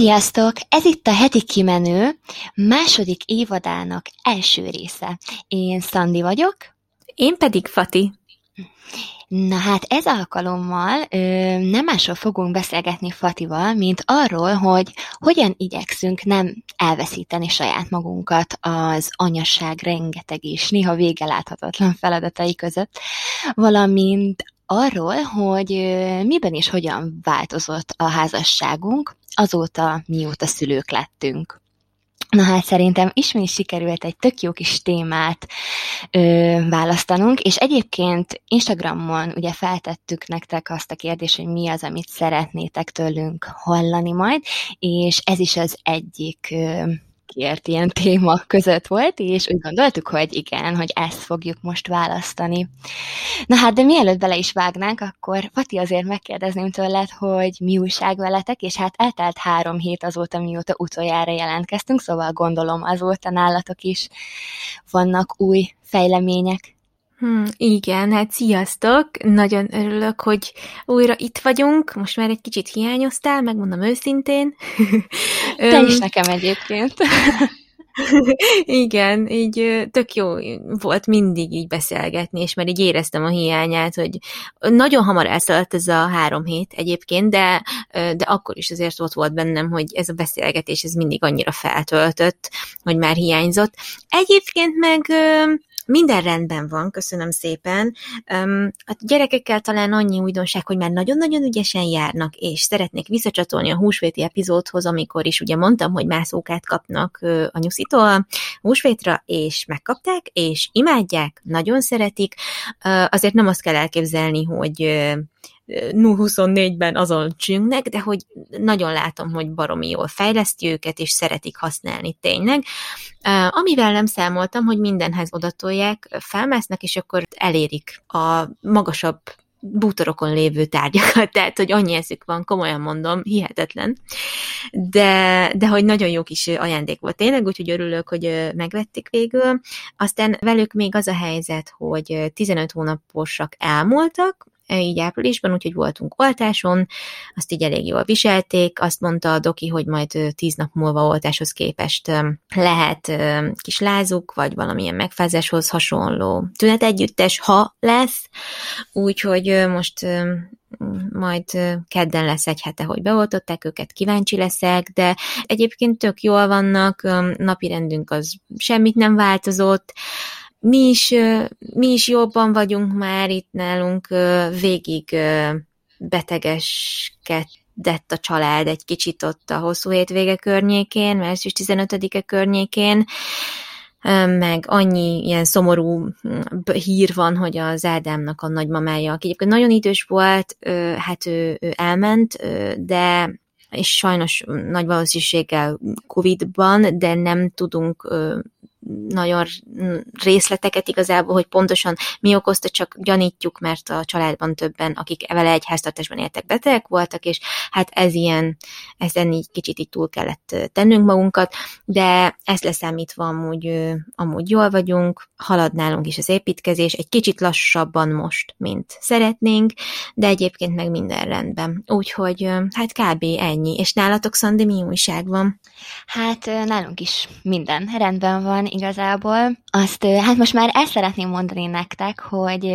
Sziasztok! Ez itt a heti kimenő második évadának első része. Én Szandi vagyok. Én pedig Fati. Na hát ez alkalommal ö, nem másról fogunk beszélgetni Fatival, mint arról, hogy hogyan igyekszünk nem elveszíteni saját magunkat az anyasság rengeteg és néha vége láthatatlan feladatai között, valamint arról, hogy miben és hogyan változott a házasságunk azóta, mióta szülők lettünk. Na hát szerintem ismét sikerült egy tök jó kis témát ö, választanunk, és egyébként Instagramon ugye feltettük nektek azt a kérdést, hogy mi az, amit szeretnétek tőlünk hallani majd, és ez is az egyik ö, kért ilyen téma között volt, és úgy gondoltuk, hogy igen, hogy ezt fogjuk most választani. Na hát, de mielőtt bele is vágnánk, akkor Pati azért megkérdezném tőled, hogy mi újság veletek, és hát eltelt három hét azóta, mióta utoljára jelentkeztünk, szóval gondolom azóta nálatok is vannak új fejlemények. Hmm, igen, hát sziasztok! Nagyon örülök, hogy újra itt vagyunk. Most már egy kicsit hiányoztál, megmondom őszintén. Te is nekem egyébként. Igen, így tök jó volt mindig így beszélgetni, és már így éreztem a hiányát, hogy nagyon hamar elszaladt ez a három hét egyébként, de, de akkor is azért ott volt bennem, hogy ez a beszélgetés ez mindig annyira feltöltött, hogy már hiányzott. Egyébként meg minden rendben van, köszönöm szépen. Um, a gyerekekkel talán annyi újdonság, hogy már nagyon-nagyon ügyesen járnak, és szeretnék visszacsatolni a húsvéti epizódhoz, amikor is ugye mondtam, hogy mászókát kapnak a nyuszitól húsvétra, és megkapták, és imádják, nagyon szeretik. Uh, azért nem azt kell elképzelni, hogy uh, 0-24-ben azon csüngnek, de hogy nagyon látom, hogy baromi jól fejleszti őket, és szeretik használni tényleg. Amivel nem számoltam, hogy mindenhez odatolják, felmásznak, és akkor elérik a magasabb bútorokon lévő tárgyakat, tehát, hogy annyi eszük van, komolyan mondom, hihetetlen. De, de hogy nagyon jó kis ajándék volt tényleg, úgyhogy örülök, hogy megvették végül. Aztán velük még az a helyzet, hogy 15 hónaposak elmúltak, így áprilisban, úgyhogy voltunk oltáson, azt így elég jól viselték, azt mondta a doki, hogy majd tíz nap múlva oltáshoz képest lehet kis lázuk, vagy valamilyen megfázáshoz hasonló tünet együttes, ha lesz, úgyhogy most majd kedden lesz egy hete, hogy beoltották őket, kíváncsi leszek, de egyébként tök jól vannak, napi rendünk az semmit nem változott, mi is, mi is jobban vagyunk már itt nálunk, végig betegeskedett a család egy kicsit ott a hosszú hétvége környékén, március 15-e környékén, meg annyi ilyen szomorú hír van, hogy az Ádámnak a nagymamája, aki egyébként nagyon idős volt, hát ő, ő elment, de és sajnos nagy valószínűséggel Covid-ban, de nem tudunk nagyon részleteket igazából, hogy pontosan mi okozta, csak gyanítjuk, mert a családban többen, akik vele egy háztartásban éltek, betegek voltak, és hát ez ilyen, ezen így kicsit így túl kellett tennünk magunkat, de ezt leszámítva amúgy, amúgy jól vagyunk, halad nálunk is az építkezés, egy kicsit lassabban most, mint szeretnénk, de egyébként meg minden rendben. Úgyhogy hát kb. ennyi. És nálatok, Szandi, mi újság van? Hát nálunk is minden rendben van, igazából. Azt, hát most már el szeretném mondani nektek, hogy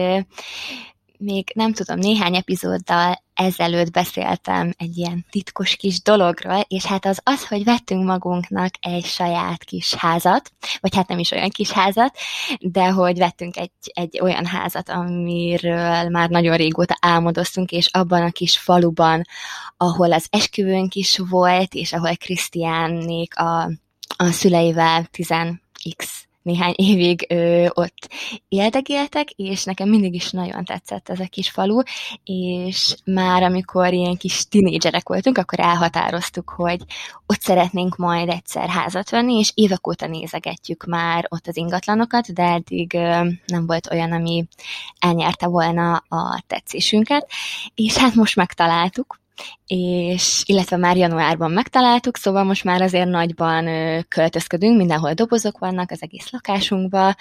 még nem tudom, néhány epizóddal ezelőtt beszéltem egy ilyen titkos kis dologról, és hát az az, hogy vettünk magunknak egy saját kis házat, vagy hát nem is olyan kis házat, de hogy vettünk egy, egy olyan házat, amiről már nagyon régóta álmodoztunk, és abban a kis faluban, ahol az esküvőnk is volt, és ahol Krisztiánnék a, a szüleivel 10 X néhány évig ö, ott éldegéltek, és nekem mindig is nagyon tetszett ez a kis falu, és már amikor ilyen kis tinédzserek voltunk, akkor elhatároztuk, hogy ott szeretnénk majd egyszer házat venni, és évek óta nézegetjük már ott az ingatlanokat, de eddig ö, nem volt olyan, ami elnyerte volna a tetszésünket, és hát most megtaláltuk, és illetve már januárban megtaláltuk, szóval most már azért nagyban költözködünk, mindenhol dobozok vannak az egész lakásunkba,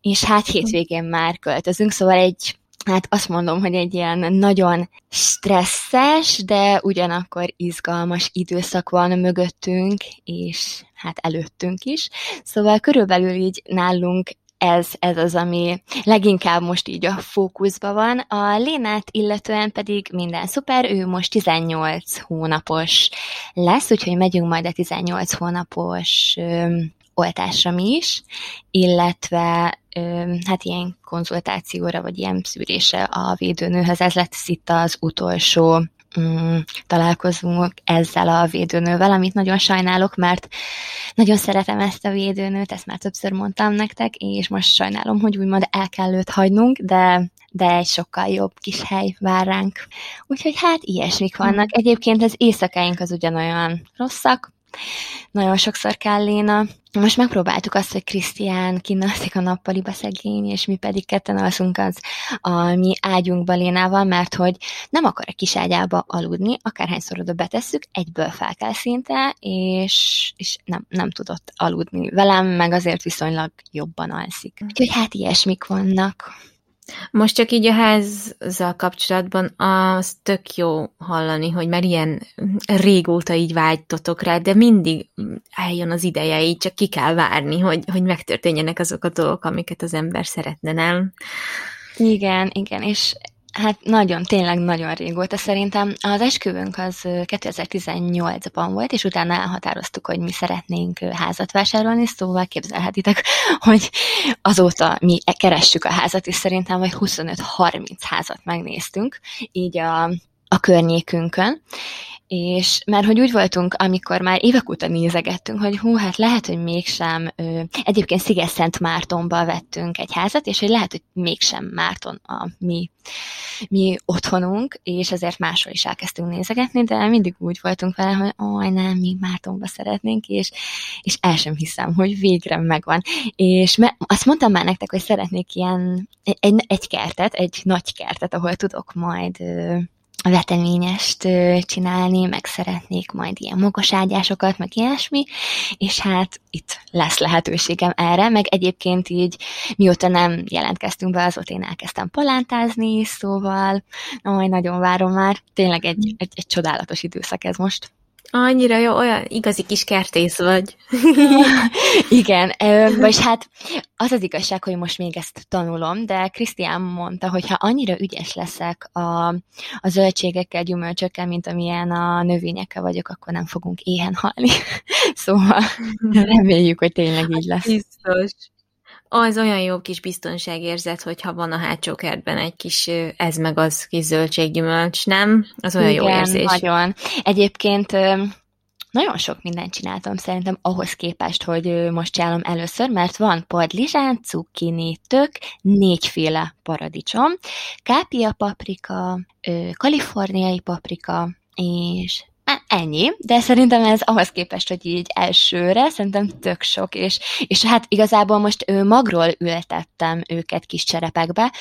és hát hétvégén már költözünk, szóval egy hát azt mondom, hogy egy ilyen nagyon stresszes, de ugyanakkor izgalmas időszak van mögöttünk, és hát előttünk is. Szóval körülbelül így nálunk ez, ez az, ami leginkább most így a fókuszban van. A Lénát illetően pedig minden szuper, ő most 18 hónapos lesz, úgyhogy megyünk majd a 18 hónapos ö, oltásra mi is, illetve ö, hát ilyen konzultációra, vagy ilyen szűrése a védőnőhöz. Ez lett itt az utolsó mm, találkozunk ezzel a védőnővel, amit nagyon sajnálok, mert nagyon szeretem ezt a védőnőt, ezt már többször mondtam nektek, és most sajnálom, hogy úgymond el kell őt hagynunk, de de egy sokkal jobb kis hely vár ránk. Úgyhogy hát ilyesmik vannak. Egyébként az éjszakáink az ugyanolyan rosszak, nagyon sokszor kell Léna. Most megpróbáltuk azt, hogy Krisztián kinalszik a nappaliba szegény, és mi pedig ketten alszunk az a mi ágyunkba Lénával, mert hogy nem akar a kis ágyába aludni, akárhányszor oda betesszük, egyből fel kell szinte, és, és nem, nem tudott aludni velem, meg azért viszonylag jobban alszik. Úgyhogy hát ilyesmik vannak. Most csak így a házzal kapcsolatban az tök jó hallani, hogy már ilyen régóta így vágytotok rá, de mindig eljön az ideje, így csak ki kell várni, hogy, hogy megtörténjenek azok a dolgok, amiket az ember szeretne, nem? Igen, igen, és Hát nagyon, tényleg nagyon régóta szerintem. Az esküvőnk az 2018-ban volt, és utána elhatároztuk, hogy mi szeretnénk házat vásárolni, szóval képzelhetitek, hogy azóta mi keressük a házat, és szerintem vagy 25-30 házat megnéztünk, így a, a környékünkön, és mert hogy úgy voltunk, amikor már évek óta nézegettünk, hogy hú, hát lehet, hogy mégsem, ö, egyébként Sziget-Szent Mártonba vettünk egy házat, és hogy lehet, hogy mégsem Márton a mi, mi otthonunk, és ezért máshol is elkezdtünk nézegetni, de mindig úgy voltunk vele, hogy oj, nem, mi Mártonba szeretnénk, és, és el sem hiszem, hogy végre megvan. És me, azt mondtam már nektek, hogy szeretnék ilyen egy, egy kertet, egy nagy kertet, ahol tudok majd ö, veteményest csinálni, meg szeretnék majd ilyen mokoságyásokat, meg ilyesmi, és hát itt lesz lehetőségem erre, meg egyébként így mióta nem jelentkeztünk be, azóta én elkezdtem palántázni, szóval majd nagyon várom már, tényleg egy, egy, egy csodálatos időszak ez most. Annyira jó, olyan igazi kis kertész vagy. Igen, vagy hát az az igazság, hogy most még ezt tanulom, de Krisztián mondta, hogy ha annyira ügyes leszek a, a zöldségekkel, gyümölcsökkel, mint amilyen a növényekkel vagyok, akkor nem fogunk éhen halni. szóval reméljük, hogy tényleg így lesz. Biztos az olyan jó kis biztonságérzet, hogyha van a hátsó kertben egy kis ez meg az kis zöldséggyümölcs, nem? Az olyan Igen, jó érzés. nagyon. Egyébként nagyon sok mindent csináltam szerintem ahhoz képest, hogy most csinálom először, mert van padlizsán, cukkini, tök, négyféle paradicsom, kápia paprika, kaliforniai paprika, és Ennyi, de szerintem ez ahhoz képest, hogy így elsőre, szerintem tök sok, és, és hát igazából most ő magról ültettem őket kis cserepekbe,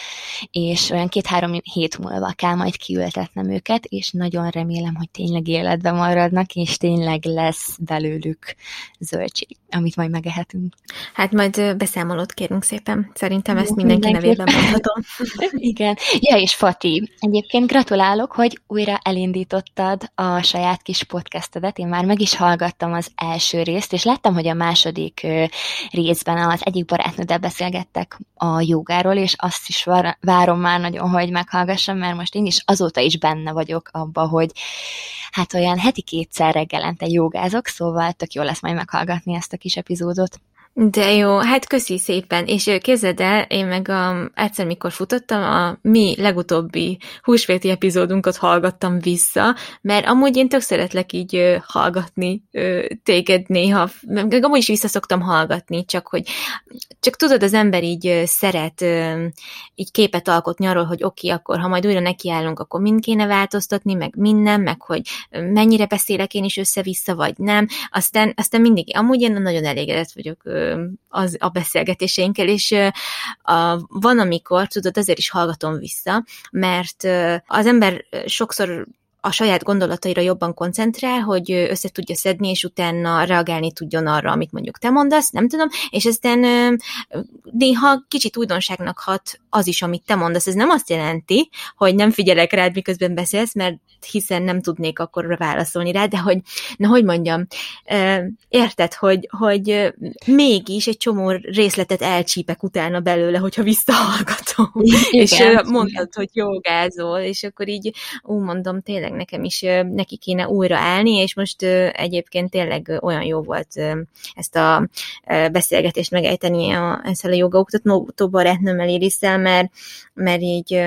és olyan két-három hét múlva kell majd kiültetnem őket, és nagyon remélem, hogy tényleg életben maradnak, és tényleg lesz belőlük zöldség, amit majd megehetünk. Hát majd beszámolót kérünk szépen, szerintem ezt mindenki nevében mondhatom. Igen. Ja, és Fati, egyébként gratulálok, hogy újra elindítottad a saját saját kis podcastedet, én már meg is hallgattam az első részt, és láttam, hogy a második részben az egyik barátnőddel beszélgettek a jogáról, és azt is várom már nagyon, hogy meghallgassam, mert most én is azóta is benne vagyok abba, hogy hát olyan heti kétszer reggelente jogázok, szóval tök jó lesz majd meghallgatni ezt a kis epizódot. De jó, hát köszi szépen, és képzeld el, én meg a, egyszer, mikor futottam, a mi legutóbbi húsvéti epizódunkat hallgattam vissza, mert amúgy én tök szeretlek így ö, hallgatni ö, téged néha, meg amúgy is vissza szoktam hallgatni, csak hogy csak tudod, az ember így ö, szeret ö, így képet alkotni arról, hogy oké, okay, akkor ha majd újra nekiállunk, akkor mind kéne változtatni, meg minden, meg hogy mennyire beszélek én is össze-vissza, vagy nem, aztán, aztán mindig, amúgy én nagyon elégedett vagyok ö, az, a beszélgetéseinkkel, és a, van, amikor, tudod, azért is hallgatom vissza, mert az ember sokszor a saját gondolataira jobban koncentrál, hogy össze tudja szedni, és utána reagálni tudjon arra, amit mondjuk te mondasz, nem tudom, és aztán néha kicsit újdonságnak hat az is, amit te mondasz. Ez nem azt jelenti, hogy nem figyelek rád, miközben beszélsz, mert hiszen nem tudnék akkor válaszolni rá, de hogy, na hogy mondjam, érted, hogy, hogy mégis egy csomó részletet elcsípek utána belőle, hogyha visszahallgatom. Igen, és mondtad, hogy jogázol, és akkor így, ú, mondom, tényleg nekem is neki kéne újra állni, és most egyébként tényleg olyan jó volt ezt a beszélgetést megejteni a, ezzel a jogaoktató barátnőmmel Iriszel, mert, mert így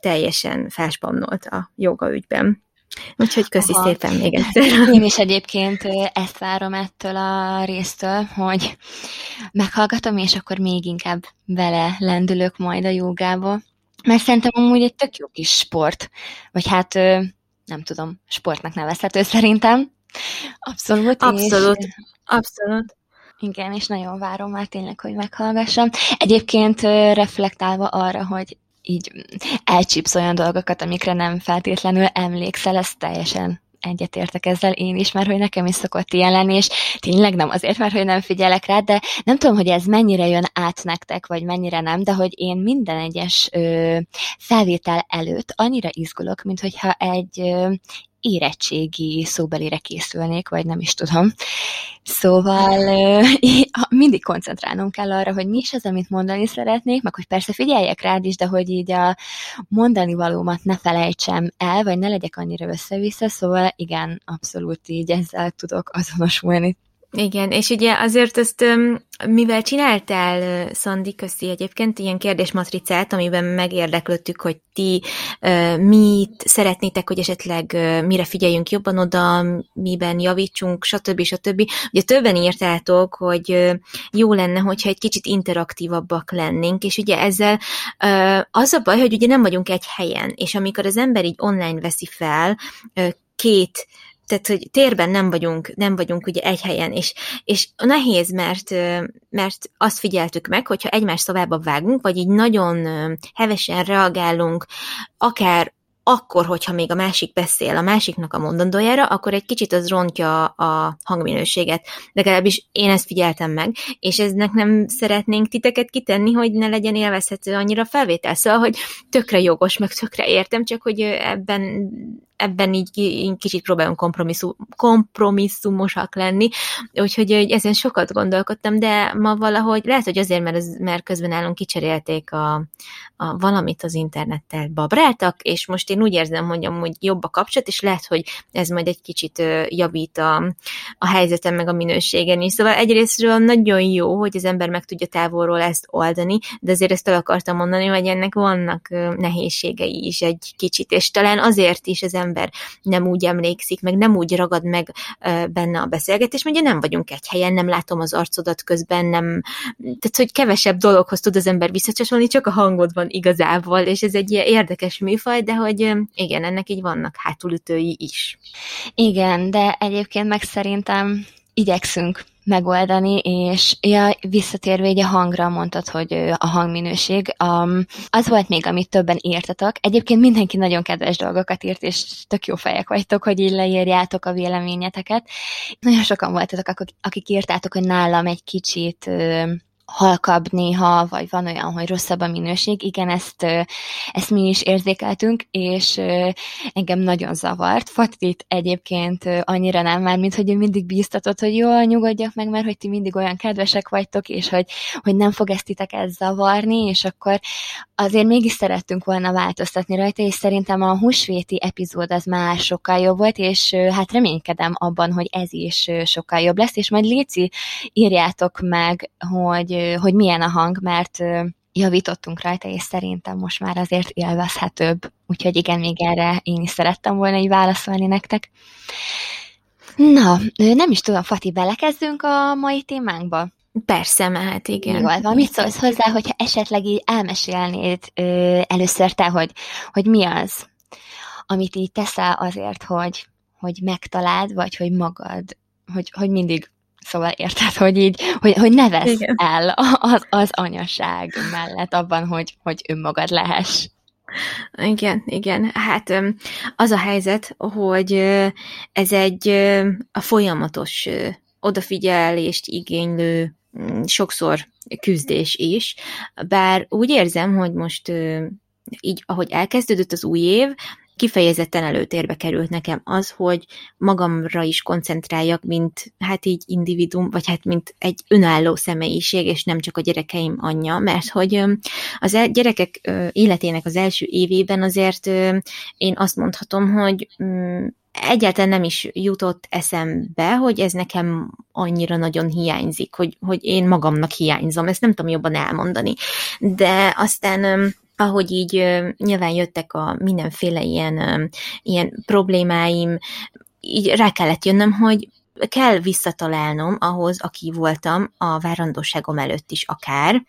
teljesen felspannolt a joga ügyben. Úgyhogy köszi Aha. szépen még egyszer. Én is egyébként ezt várom ettől a résztől, hogy meghallgatom, és akkor még inkább vele lendülök majd a jogába. Mert szerintem amúgy egy tök jó kis sport. Vagy hát nem tudom, sportnak nevezhető szerintem. Abszolút. Abszolút. És, abszolút. Igen, és nagyon várom már tényleg, hogy meghallgassam. Egyébként reflektálva arra, hogy így elcsípsz olyan dolgokat, amikre nem feltétlenül emlékszel, ez teljesen egyetértek ezzel én is, mert hogy nekem is szokott ilyen lenni, és tényleg nem azért, mert hogy nem figyelek rá, de nem tudom, hogy ez mennyire jön át nektek, vagy mennyire nem, de hogy én minden egyes ö, felvétel előtt annyira izgulok, mint hogyha egy ö, érettségi szóbelire készülnék, vagy nem is tudom. Szóval mindig koncentrálnom kell arra, hogy mi is az, amit mondani szeretnék, meg hogy persze figyeljek rád is, de hogy így a mondani valómat ne felejtsem el, vagy ne legyek annyira össze-vissza, szóval igen, abszolút így ezzel tudok azonosulni. Igen, és ugye azért ezt, mivel csináltál, Szandi, köszi egyébként ilyen kérdésmatricát, amiben megérdeklődtük, hogy ti mit szeretnétek, hogy esetleg mire figyeljünk jobban oda, miben javítsunk, stb. stb. Ugye többen írtátok, hogy jó lenne, hogyha egy kicsit interaktívabbak lennénk, és ugye ezzel az a baj, hogy ugye nem vagyunk egy helyen, és amikor az ember így online veszi fel, két tehát, hogy térben nem vagyunk, nem vagyunk ugye egy helyen, és, és nehéz, mert, mert azt figyeltük meg, hogyha egymás szavába vágunk, vagy így nagyon hevesen reagálunk, akár akkor, hogyha még a másik beszél a másiknak a mondandójára, akkor egy kicsit az rontja a hangminőséget. Legalábbis én ezt figyeltem meg, és eznek nem szeretnénk titeket kitenni, hogy ne legyen élvezhető annyira felvétel. Szóval, hogy tökre jogos, meg tökre értem, csak hogy ebben ebben így, így kicsit próbálunk kompromisszum, kompromisszumosak lenni, úgyhogy ezen sokat gondolkodtam, de ma valahogy, lehet, hogy azért, mert, az, mert közben állunk kicserélték a, a valamit az internettel babráltak, és most én úgy érzem, hogy amúgy jobb a kapcsolat, és lehet, hogy ez majd egy kicsit javít a, a helyzetem meg a minőségen is. Szóval egyrésztről nagyon jó, hogy az ember meg tudja távolról ezt oldani, de azért ezt el akartam mondani, hogy ennek vannak nehézségei is egy kicsit, és talán azért is az ember ember nem úgy emlékszik, meg nem úgy ragad meg benne a beszélgetés, mert ugye nem vagyunk egy helyen, nem látom az arcodat közben, nem, tehát hogy kevesebb dologhoz tud az ember visszacsasolni, csak a hangod van igazából, és ez egy ilyen érdekes műfaj, de hogy igen, ennek így vannak hátulütői is. Igen, de egyébként meg szerintem igyekszünk megoldani, és ja, visszatérve egy a hangra mondtad, hogy a hangminőség, um, az volt még, amit többen írtatok. Egyébként mindenki nagyon kedves dolgokat írt, és tök jó fejek vagytok, hogy így leírjátok a véleményeteket. Nagyon sokan voltatok, akik írtátok, hogy nálam egy kicsit halkabb néha, vagy van olyan, hogy rosszabb a minőség. Igen, ezt, ezt mi is érzékeltünk, és engem nagyon zavart. Fatit egyébként annyira nem már, mint hogy ő mindig bíztatott, hogy jól nyugodjak meg, mert hogy ti mindig olyan kedvesek vagytok, és hogy, hogy nem fog ezt titeket zavarni, és akkor azért mégis szerettünk volna változtatni rajta, és szerintem a húsvéti epizód az már sokkal jobb volt, és hát reménykedem abban, hogy ez is sokkal jobb lesz, és majd Léci írjátok meg, hogy hogy milyen a hang, mert javítottunk rajta, és szerintem most már azért élvezhetőbb. Úgyhogy igen, még erre én is szerettem volna így válaszolni nektek. Na, nem is tudom, Fati, belekezdünk a mai témánkba? Persze, mehet, igen. Jól van, mit szólsz hozzá, hogyha esetleg így elmesélnéd ö, először te, hogy, hogy mi az, amit így teszel azért, hogy, hogy megtaláld, vagy hogy magad, hogy, hogy mindig Szóval érted, hogy így, hogy, hogy ne vesz Igen. el az, az anyaság mellett abban, hogy, hogy önmagad lehess. Igen, igen. Hát az a helyzet, hogy ez egy a folyamatos odafigyelést igénylő mm, sokszor küzdés is, bár úgy érzem, hogy most így, ahogy elkezdődött az új év, kifejezetten előtérbe került nekem az, hogy magamra is koncentráljak, mint hát így individum, vagy hát mint egy önálló személyiség, és nem csak a gyerekeim anyja, mert hogy az gyerekek életének az első évében azért én azt mondhatom, hogy mm, egyáltalán nem is jutott eszembe, hogy ez nekem annyira nagyon hiányzik, hogy, hogy én magamnak hiányzom, ezt nem tudom jobban elmondani. De aztán ahogy így nyilván jöttek a mindenféle ilyen, ilyen problémáim, így rá kellett jönnöm, hogy kell visszatalálnom ahhoz, aki voltam a várandóságom előtt is akár,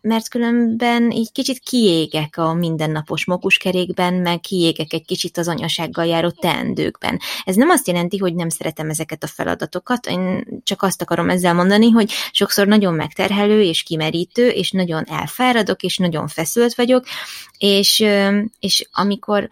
mert különben így kicsit kiégek a mindennapos mokuskerékben, meg kiégek egy kicsit az anyasággal járó teendőkben. Ez nem azt jelenti, hogy nem szeretem ezeket a feladatokat, én csak azt akarom ezzel mondani, hogy sokszor nagyon megterhelő és kimerítő, és nagyon elfáradok, és nagyon feszült vagyok, és, és amikor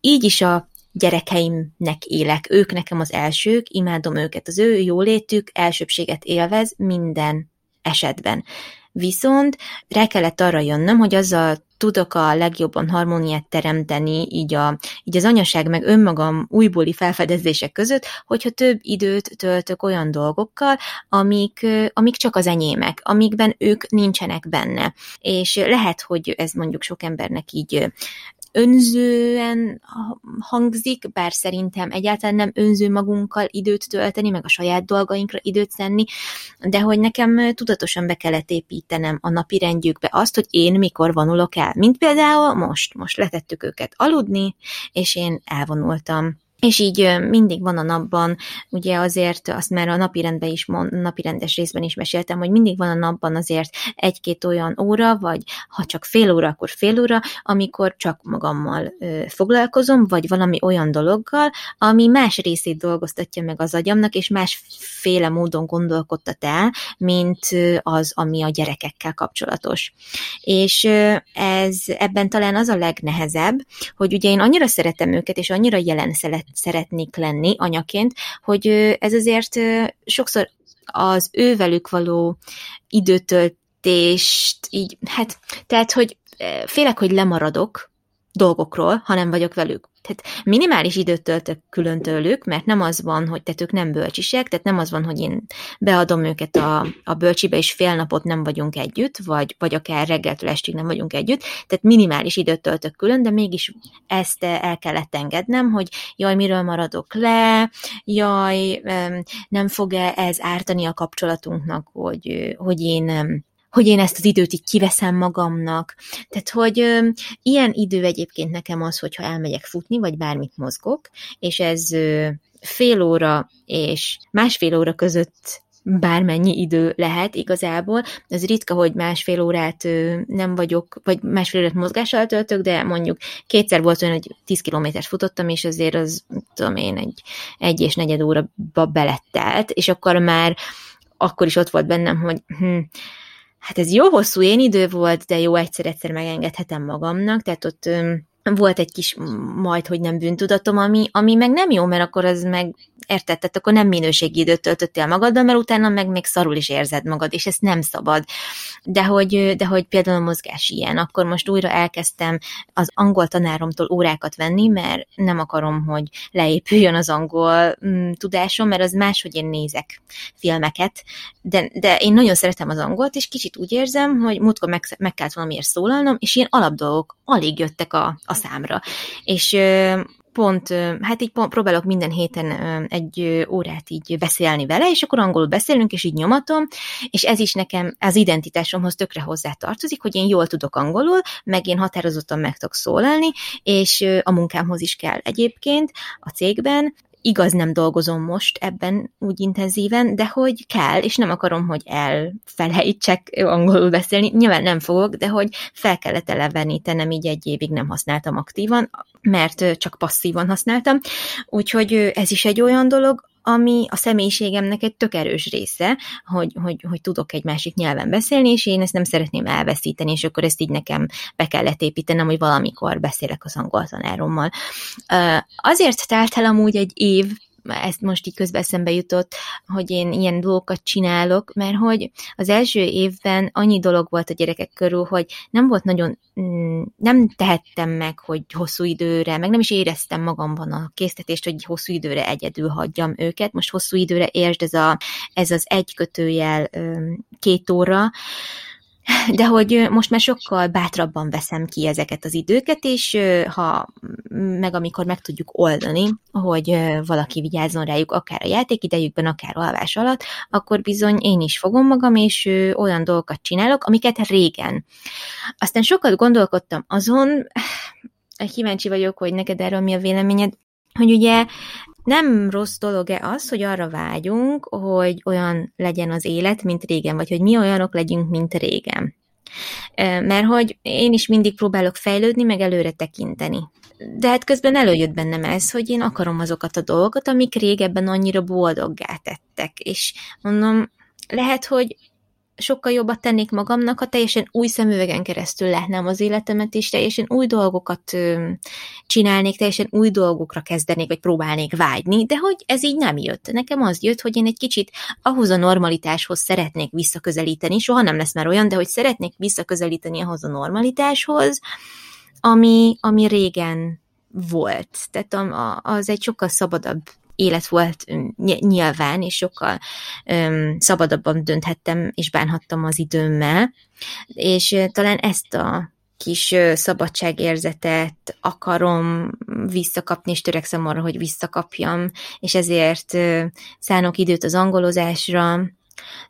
így is a gyerekeimnek élek, ők nekem az elsők, imádom őket, az ő jólétük elsőbséget élvez minden esetben. Viszont rá kellett arra jönnöm, hogy azzal tudok a legjobban harmóniát teremteni így, a, így az anyaság meg önmagam újbóli felfedezések között, hogyha több időt töltök olyan dolgokkal, amik, amik csak az enyémek, amikben ők nincsenek benne. És lehet, hogy ez mondjuk sok embernek így önzően hangzik, bár szerintem egyáltalán nem önző magunkkal időt tölteni, meg a saját dolgainkra időt szenni, de hogy nekem tudatosan be kellett építenem a napi rendjükbe azt, hogy én mikor vonulok el. Mint például most, most letettük őket aludni, és én elvonultam és így mindig van a napban, ugye azért azt már a napirendben is, napirendes részben is meséltem, hogy mindig van a napban azért egy-két olyan óra, vagy ha csak fél óra, akkor fél óra, amikor csak magammal ö, foglalkozom, vagy valami olyan dologgal, ami más részét dolgoztatja meg az agyamnak, és másféle módon gondolkodtat el, mint az, ami a gyerekekkel kapcsolatos. És ez ebben talán az a legnehezebb, hogy ugye én annyira szeretem őket, és annyira jelen szeret, szeretnék lenni anyaként, hogy ez azért sokszor az ővelük való időtöltést így, hát, tehát, hogy félek, hogy lemaradok dolgokról, ha nem vagyok velük. Tehát minimális időt töltök külön tőlük, mert nem az van, hogy tehát ők nem bölcsisek, tehát nem az van, hogy én beadom őket a, a bölcsibe, és fél napot nem vagyunk együtt, vagy, vagy akár reggeltől estig nem vagyunk együtt, tehát minimális időt töltök külön, de mégis ezt el kellett engednem, hogy jaj, miről maradok le, jaj, nem fog-e ez ártani a kapcsolatunknak, hogy, hogy én hogy én ezt az időt így kiveszem magamnak. Tehát, hogy ö, ilyen idő egyébként nekem az, hogyha elmegyek futni, vagy bármit mozgok, és ez ö, fél óra és másfél óra között bármennyi idő lehet igazából. Ez ritka, hogy másfél órát nem vagyok, vagy másfél órát mozgással töltök, de mondjuk kétszer volt olyan, hogy 10 kilométert futottam, és azért az, tudom én, egy, egy és negyed óra belettelt, és akkor már akkor is ott volt bennem, hogy hm, hát ez jó hosszú én idő volt, de jó egyszer-egyszer megengedhetem magamnak, tehát ott volt egy kis majd, hogy nem bűntudatom, ami, ami meg nem jó, mert akkor az meg érted, tehát akkor nem minőségi időt töltöttél magaddal, mert utána meg még szarul is érzed magad, és ezt nem szabad. De hogy, de hogy például a mozgás ilyen, akkor most újra elkezdtem az angol tanáromtól órákat venni, mert nem akarom, hogy leépüljön az angol mm, tudásom, mert az más, hogy én nézek filmeket, de, de én nagyon szeretem az angolt, és kicsit úgy érzem, hogy múltkor meg, meg kellett valamiért szólalnom, és ilyen alapdolgok alig jöttek a, a számra. És pont, hát így próbálok minden héten egy órát így beszélni vele, és akkor angolul beszélünk, és így nyomatom, és ez is nekem az identitásomhoz tökre hozzá tartozik, hogy én jól tudok angolul, meg én határozottan meg tudok szólalni, és a munkámhoz is kell egyébként a cégben, igaz nem dolgozom most ebben úgy intenzíven, de hogy kell, és nem akarom, hogy elfelejtsek angolul beszélni, nyilván nem fogok, de hogy fel kellett elevenítenem, így egy évig nem használtam aktívan, mert csak passzívan használtam, úgyhogy ez is egy olyan dolog, ami a személyiségemnek egy tök erős része, hogy, hogy, hogy tudok egy másik nyelven beszélni, és én ezt nem szeretném elveszíteni, és akkor ezt így nekem be kellett építenem, hogy valamikor beszélek az angol tanárommal. Azért telt el amúgy egy év, ezt most így közben eszembe jutott, hogy én ilyen dolgokat csinálok, mert hogy az első évben annyi dolog volt a gyerekek körül, hogy nem volt nagyon, mm, nem tehettem meg, hogy hosszú időre, meg nem is éreztem magamban a késztetést, hogy hosszú időre egyedül hagyjam őket. Most hosszú időre értsd, ez, a, ez az egy kötőjel két óra, de hogy most már sokkal bátrabban veszem ki ezeket az időket, és ha meg amikor meg tudjuk oldani, hogy valaki vigyázzon rájuk akár a játékidejükben, akár alvás alatt, akkor bizony én is fogom magam, és olyan dolgokat csinálok, amiket régen. Aztán sokat gondolkodtam azon, kíváncsi vagyok, hogy neked erről mi a véleményed, hogy ugye nem rossz dolog-e az, hogy arra vágyunk, hogy olyan legyen az élet, mint régen, vagy hogy mi olyanok legyünk, mint régen. Mert hogy én is mindig próbálok fejlődni, meg előre tekinteni. De hát közben előjött bennem ez, hogy én akarom azokat a dolgokat, amik régebben annyira boldoggá tettek. És mondom, lehet, hogy sokkal jobbat tennék magamnak, ha teljesen új szemüvegen keresztül látnám az életemet, és teljesen új dolgokat ö, csinálnék, teljesen új dolgokra kezdenék, vagy próbálnék vágyni, de hogy ez így nem jött. Nekem az jött, hogy én egy kicsit ahhoz a normalitáshoz szeretnék visszaközelíteni, soha nem lesz már olyan, de hogy szeretnék visszaközelíteni ahhoz a normalitáshoz, ami, ami régen volt. Tehát az egy sokkal szabadabb élet volt nyilván, és sokkal um, szabadabban dönthettem, és bánhattam az időmmel, és talán ezt a kis szabadságérzetet akarom visszakapni, és törekszem arra, hogy visszakapjam, és ezért szánok időt az angolozásra,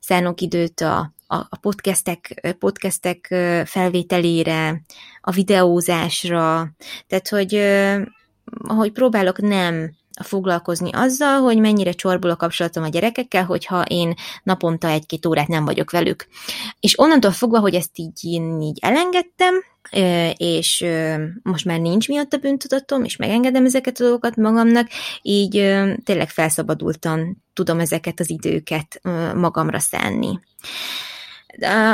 szánok időt a, a, a podcastek, podcastek felvételére, a videózásra, tehát hogy, hogy próbálok nem foglalkozni azzal, hogy mennyire csorbul a kapcsolatom a gyerekekkel, hogyha én naponta egy-két órát nem vagyok velük. És onnantól fogva, hogy ezt így, én így elengedtem, és most már nincs miatt a bűntudatom, és megengedem ezeket a dolgokat magamnak, így tényleg felszabadultan tudom ezeket az időket magamra szánni.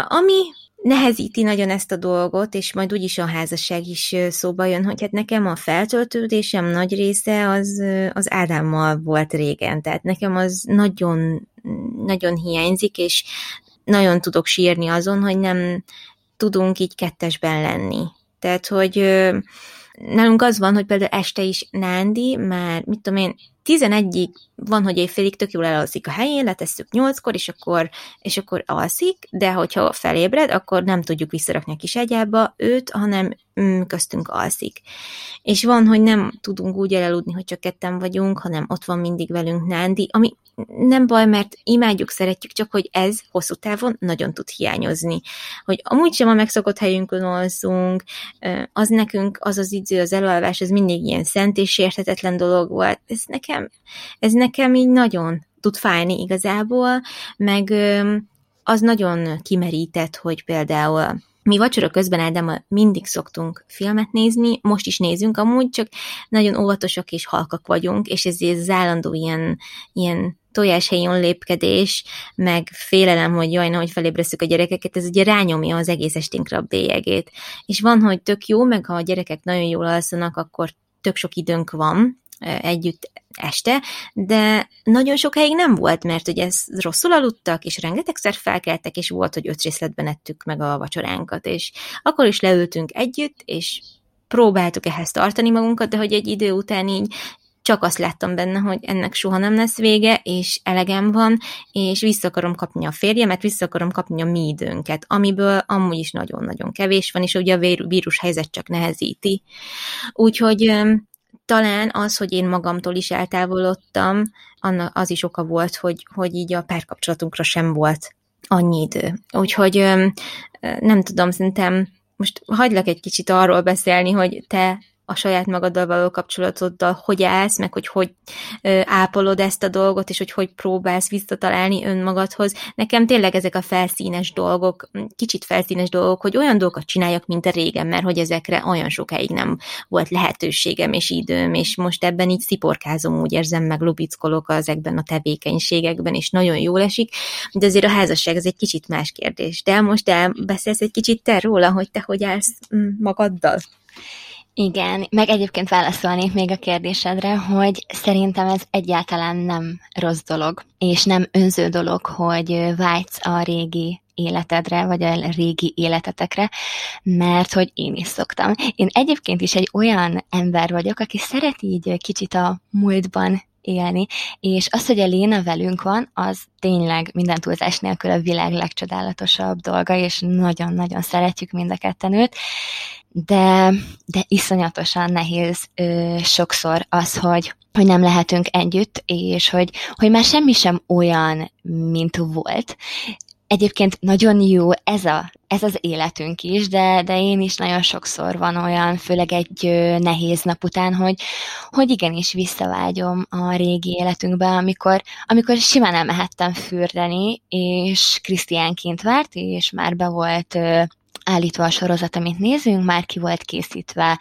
Ami nehezíti nagyon ezt a dolgot, és majd úgyis a házasság is szóba jön, hogy hát nekem a feltöltődésem nagy része az, az Ádámmal volt régen, tehát nekem az nagyon, nagyon hiányzik, és nagyon tudok sírni azon, hogy nem tudunk így kettesben lenni. Tehát, hogy nálunk az van, hogy például este is Nándi már, mit tudom én, 11-ig van, hogy évfélig tök jól elalszik a helyén, letesszük 8-kor, és akkor, és akkor alszik, de hogyha felébred, akkor nem tudjuk visszarakni a kis egyába őt, hanem mm, köztünk alszik. És van, hogy nem tudunk úgy elaludni, hogy csak ketten vagyunk, hanem ott van mindig velünk Nándi, ami nem baj, mert imádjuk, szeretjük, csak hogy ez hosszú távon nagyon tud hiányozni. Hogy amúgy sem a megszokott helyünkön alszunk, az nekünk, az az idő, az elalvás, ez mindig ilyen szent és érthetetlen dolog volt. Ez nekem, ez nekem így nagyon tud fájni igazából, meg az nagyon kimerített, hogy például mi vacsora közben Ádámmal mindig szoktunk filmet nézni, most is nézünk amúgy, csak nagyon óvatosak és halkak vagyunk, és ez az állandó ilyen, ilyen tojáshelyon lépkedés, meg félelem, hogy jaj, hogy felébresztük a gyerekeket, ez ugye rányomja az egész esténkre a bélyegét. És van, hogy tök jó, meg ha a gyerekek nagyon jól alszanak, akkor tök sok időnk van, együtt este, de nagyon sokáig nem volt, mert ugye rosszul aludtak, és rengetegszer felkeltek, és volt, hogy öt részletben ettük meg a vacsoránkat, és akkor is leültünk együtt, és próbáltuk ehhez tartani magunkat, de hogy egy idő után így csak azt láttam benne, hogy ennek soha nem lesz vége, és elegem van, és vissza akarom kapni a férjemet, vissza akarom kapni a mi időnket, amiből amúgy is nagyon-nagyon kevés van, és ugye a vírus helyzet csak nehezíti. Úgyhogy talán az, hogy én magamtól is eltávolodtam, az is oka volt, hogy, hogy így a párkapcsolatunkra sem volt annyi idő. Úgyhogy nem tudom, szerintem most hagylak egy kicsit arról beszélni, hogy te a saját magaddal való kapcsolatoddal hogy állsz, meg hogy hogy ápolod ezt a dolgot, és hogy hogy próbálsz visszatalálni önmagadhoz. Nekem tényleg ezek a felszínes dolgok, kicsit felszínes dolgok, hogy olyan dolgokat csináljak, mint a régen, mert hogy ezekre olyan sokáig nem volt lehetőségem és időm, és most ebben így sziporkázom, úgy érzem, meg lubickolok ezekben a tevékenységekben, és nagyon jól esik, de azért a házasság az egy kicsit más kérdés. De most elbeszélsz egy kicsit te róla, hogy te hogy állsz mm, magaddal? Igen, meg egyébként válaszolnék még a kérdésedre, hogy szerintem ez egyáltalán nem rossz dolog, és nem önző dolog, hogy vágysz a régi életedre, vagy a régi életetekre, mert hogy én is szoktam. Én egyébként is egy olyan ember vagyok, aki szeret így kicsit a múltban élni, és az, hogy a Léna velünk van, az tényleg minden túlzás nélkül a világ legcsodálatosabb dolga, és nagyon-nagyon szeretjük mind a ketten de, de iszonyatosan nehéz ö, sokszor az, hogy, hogy nem lehetünk együtt, és hogy, hogy már semmi sem olyan, mint volt. Egyébként nagyon jó ez, a, ez az életünk is, de, de én is nagyon sokszor van olyan, főleg egy nehéz nap után, hogy, hogy igenis visszavágyom a régi életünkbe, amikor, amikor simán elmehettem fürdeni, és Krisztiánként várt, és már be volt állítva a sorozat, amit nézünk, már ki volt készítve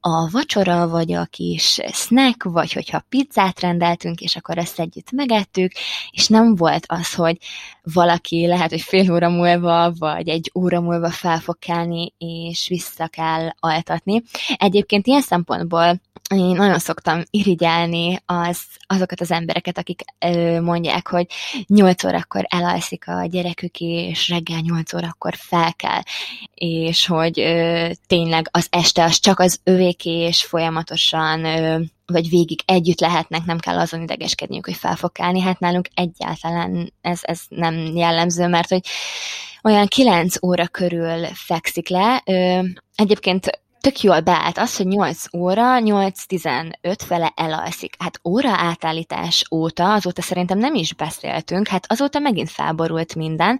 a vacsora, vagy a kis snack, vagy hogyha pizzát rendeltünk, és akkor ezt együtt megettük, és nem volt az, hogy valaki lehet, hogy fél óra múlva, vagy egy óra múlva fel fog kelni, és vissza kell altatni. Egyébként ilyen szempontból én nagyon szoktam irigyelni az, azokat az embereket, akik ö, mondják, hogy 8 órakor elalszik a gyerekük, és reggel 8 órakor fel kell, és hogy ö, tényleg az este az csak az övéké, és folyamatosan ö, vagy végig együtt lehetnek, nem kell azon idegeskedniük, hogy fel fog kelni. Hát nálunk egyáltalán ez, ez nem jellemző, mert hogy olyan 9 óra körül fekszik le. Ö, egyébként tök jól beállt az, hogy 8 óra, 8-15 fele elalszik. Hát óra átállítás óta, azóta szerintem nem is beszéltünk, hát azóta megint felborult minden,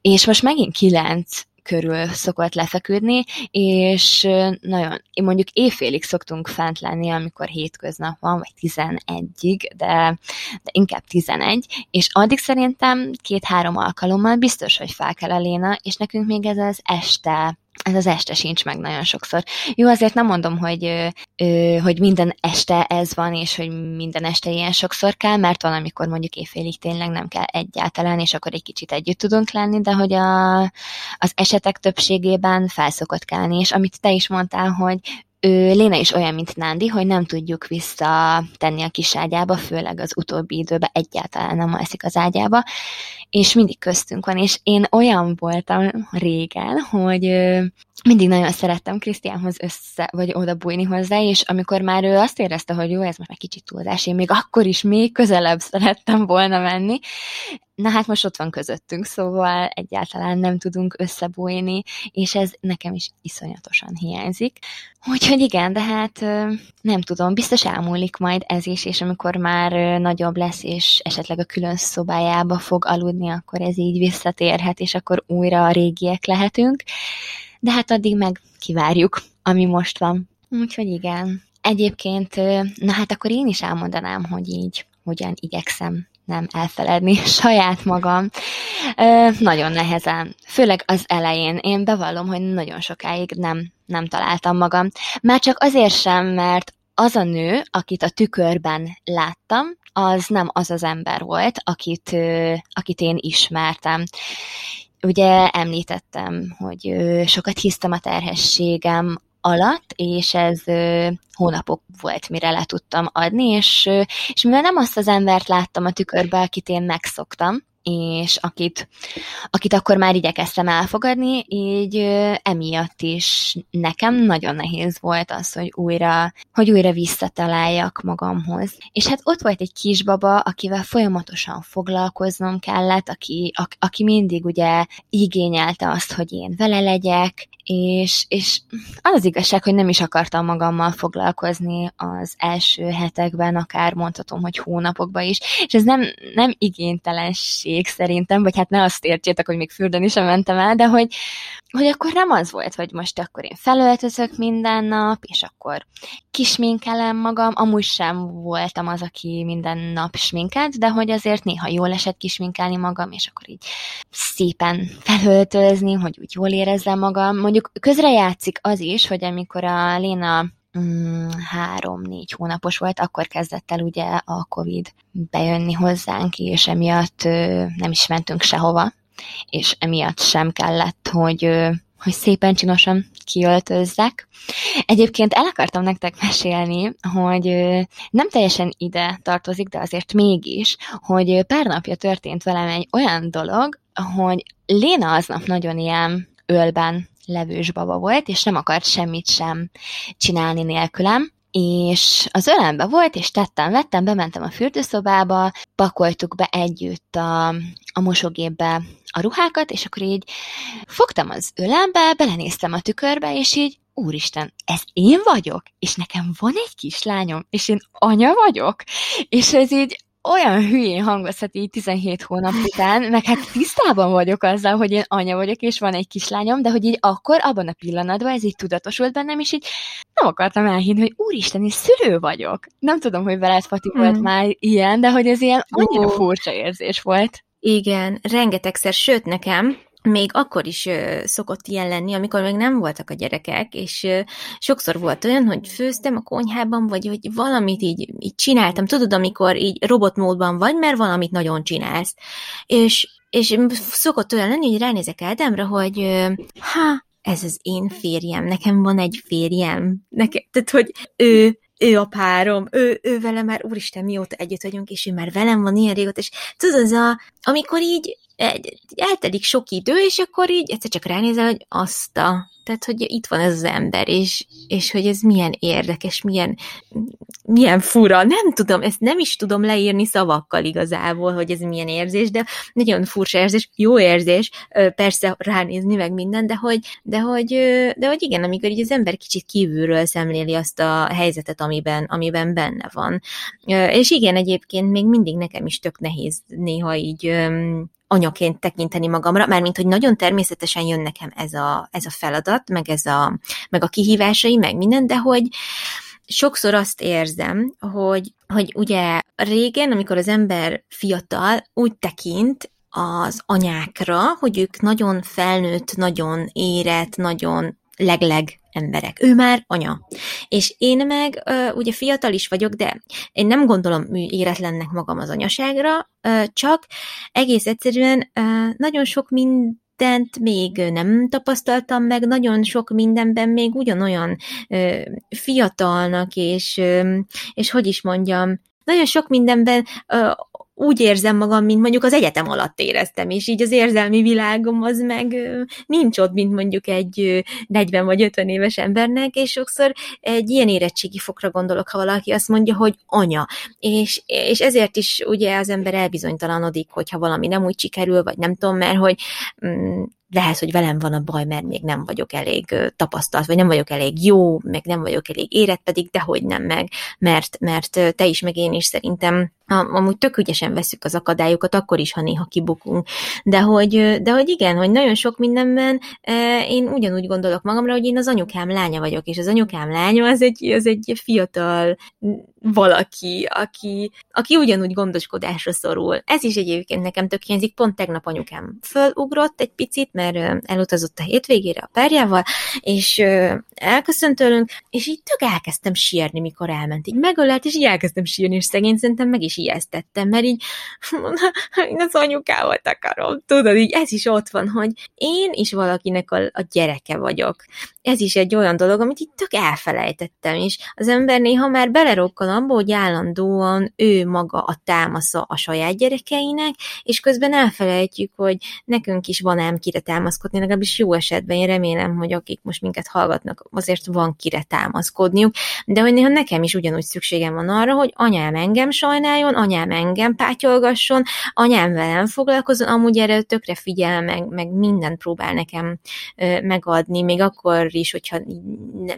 és most megint 9 körül szokott lefeküdni, és nagyon, mondjuk éjfélig szoktunk fent lenni, amikor hétköznap van, vagy 11-ig, de, de inkább 11, és addig szerintem két-három alkalommal biztos, hogy fel kell a Léna, és nekünk még ez az este ez az este sincs meg nagyon sokszor. Jó, azért nem mondom, hogy, hogy minden este ez van, és hogy minden este ilyen sokszor kell, mert van, amikor mondjuk éjfélig tényleg nem kell egyáltalán, és akkor egy kicsit együtt tudunk lenni, de hogy a, az esetek többségében felszokott kelni, és amit te is mondtál, hogy ő, Léna is olyan, mint Nándi, hogy nem tudjuk visszatenni a kis ágyába, főleg az utóbbi időben egyáltalán nem alszik az ágyába, és mindig köztünk van, és én olyan voltam régen, hogy mindig nagyon szerettem Krisztiánhoz össze, vagy oda bújni hozzá, és amikor már ő azt érezte, hogy jó, ez most már kicsit túlzás, én még akkor is még közelebb szerettem volna menni, na hát most ott van közöttünk, szóval egyáltalán nem tudunk összebújni, és ez nekem is iszonyatosan hiányzik. Úgyhogy igen, de hát nem tudom, biztos elmúlik majd ez is, és amikor már nagyobb lesz, és esetleg a külön szobájába fog aludni, akkor ez így visszatérhet, és akkor újra a régiek lehetünk de hát addig meg kivárjuk, ami most van. Úgyhogy igen. Egyébként, na hát akkor én is elmondanám, hogy így hogyan igyekszem nem elfeledni saját magam. Ö, nagyon nehezen. Főleg az elején. Én bevallom, hogy nagyon sokáig nem, nem találtam magam. Már csak azért sem, mert az a nő, akit a tükörben láttam, az nem az az ember volt, akit, akit én ismertem. Ugye említettem, hogy sokat hisztem a terhességem alatt, és ez hónapok volt, mire le tudtam adni, és, és mivel nem azt az embert láttam a tükörbe, akit én megszoktam, és akit, akit akkor már igyekeztem elfogadni, így emiatt is nekem nagyon nehéz volt az, hogy újra, hogy újra visszataláljak magamhoz. És hát ott volt egy kisbaba, akivel folyamatosan foglalkoznom kellett, aki, a, aki mindig ugye igényelte azt, hogy én vele legyek, és, és az az igazság, hogy nem is akartam magammal foglalkozni az első hetekben, akár mondhatom, hogy hónapokban is, és ez nem, nem igénytelenség, elég szerintem, vagy hát ne azt értsétek, hogy még fürdeni sem mentem el, de hogy, hogy akkor nem az volt, hogy most akkor én felöltözök minden nap, és akkor kisminkelem magam, amúgy sem voltam az, aki minden nap sminkelt, de hogy azért néha jól esett kisminkelni magam, és akkor így szépen felöltözni, hogy úgy jól érezzem magam. Mondjuk közrejátszik az is, hogy amikor a Léna három-négy hónapos volt, akkor kezdett el ugye a Covid bejönni hozzánk, és emiatt nem is mentünk sehova, és emiatt sem kellett, hogy hogy szépen csinosan kiöltözzek. Egyébként el akartam nektek mesélni, hogy nem teljesen ide tartozik, de azért mégis, hogy pár napja történt velem egy olyan dolog, hogy Léna aznap nagyon ilyen ölben levős baba volt, és nem akart semmit sem csinálni nélkülem, és az ölembe volt, és tettem, vettem, bementem a fürdőszobába, pakoltuk be együtt a, a mosógépbe a ruhákat, és akkor így fogtam az ölembe, belenéztem a tükörbe, és így úristen, ez én vagyok, és nekem van egy kislányom, és én anya vagyok, és ez így olyan hülyén hangozhat így 17 hónap után, meg hát tisztában vagyok azzal, hogy én anya vagyok, és van egy kislányom, de hogy így akkor, abban a pillanatban ez így tudatosult bennem, és így nem akartam elhinni, hogy úristen, én szülő vagyok. Nem tudom, hogy veled Fati hmm. volt már ilyen, de hogy ez ilyen annyira furcsa érzés volt. Igen, rengetegszer, sőt nekem, még akkor is ö, szokott ilyen lenni, amikor még nem voltak a gyerekek, és sokszor volt olyan, hogy főztem a konyhában, vagy hogy valamit így, így csináltam, tudod, amikor így robotmódban vagy, mert valamit nagyon csinálsz. És, és szokott olyan lenni, hogy ránézek Ádámra, hogy ha, ez az én férjem, nekem van egy férjem, nekem, tehát, hogy ő ő a párom, ő, ő vele már, úristen, mióta együtt vagyunk, és ő már velem van ilyen régóta, és tudod, az a, amikor így eltelik sok idő, és akkor így egyszer csak ránézel, hogy azt a, tehát, hogy itt van ez az ember, és, és hogy ez milyen érdekes, milyen, milyen fura, nem tudom, ezt nem is tudom leírni szavakkal igazából, hogy ez milyen érzés, de nagyon furcsa érzés, jó érzés, persze ránézni meg minden, de hogy, de hogy, de hogy igen, amikor így az ember kicsit kívülről szemléli azt a helyzetet, amiben, amiben benne van. És igen, egyébként még mindig nekem is tök nehéz néha így anyaként tekinteni magamra, mármint, hogy nagyon természetesen jön nekem ez a, ez a feladat, meg, ez a, meg a kihívásai, meg minden, de hogy sokszor azt érzem, hogy, hogy ugye régen, amikor az ember fiatal, úgy tekint az anyákra, hogy ők nagyon felnőtt, nagyon érett, nagyon legleg emberek. Ő már anya. És én meg uh, ugye fiatal is vagyok, de én nem gondolom éretlennek magam az anyaságra, uh, csak egész egyszerűen uh, nagyon sok mindent még nem tapasztaltam meg, nagyon sok mindenben még ugyanolyan ö, fiatalnak, és, ö, és hogy is mondjam, nagyon sok mindenben ö, úgy érzem magam, mint mondjuk az egyetem alatt éreztem, és így az érzelmi világom az meg nincs ott, mint mondjuk egy 40 vagy 50 éves embernek, és sokszor egy ilyen érettségi fokra gondolok, ha valaki azt mondja, hogy anya. És, és ezért is ugye az ember elbizonytalanodik, hogyha valami nem úgy sikerül, vagy nem tudom, mert hogy mm, lehet, hogy velem van a baj, mert még nem vagyok elég tapasztalt, vagy nem vagyok elég jó, meg nem vagyok elég érett, pedig dehogy nem meg, mert, mert te is, meg én is szerintem amúgy tök ügyesen veszük az akadályokat, akkor is, ha néha kibukunk. De hogy, de hogy igen, hogy nagyon sok mindenben én ugyanúgy gondolok magamra, hogy én az anyukám lánya vagyok, és az anyukám lánya az egy, az egy fiatal valaki, aki, aki ugyanúgy gondoskodásra szorul. Ez is egyébként nekem tök hiányzik. Pont tegnap anyukám fölugrott egy picit, mert elutazott a hétvégére a párjával, és elköszönt tőlünk, és így tök elkezdtem sírni, mikor elment. Így megölelt, és így elkezdtem sírni, és szegény szerintem meg is ijesztettem, mert így én az anyukámat akarom. Tudod, így ez is ott van, hogy én is valakinek a, a gyereke vagyok. Ez is egy olyan dolog, amit itt tök elfelejtettem, és az ember néha már belerokkal abba, hogy állandóan ő maga a támasza a saját gyerekeinek, és közben elfelejtjük, hogy nekünk is van ám kire támaszkodni, legalábbis jó esetben. Én remélem, hogy akik most minket hallgatnak, azért van kire támaszkodniuk, de hogy néha nekem is ugyanúgy szükségem van arra, hogy anyám engem sajnáljon, anyám engem pátyolgasson, anyám velem foglalkozon, amúgy erre tökre figyel, meg, meg mindent próbál nekem ö, megadni, még akkor is, hogyha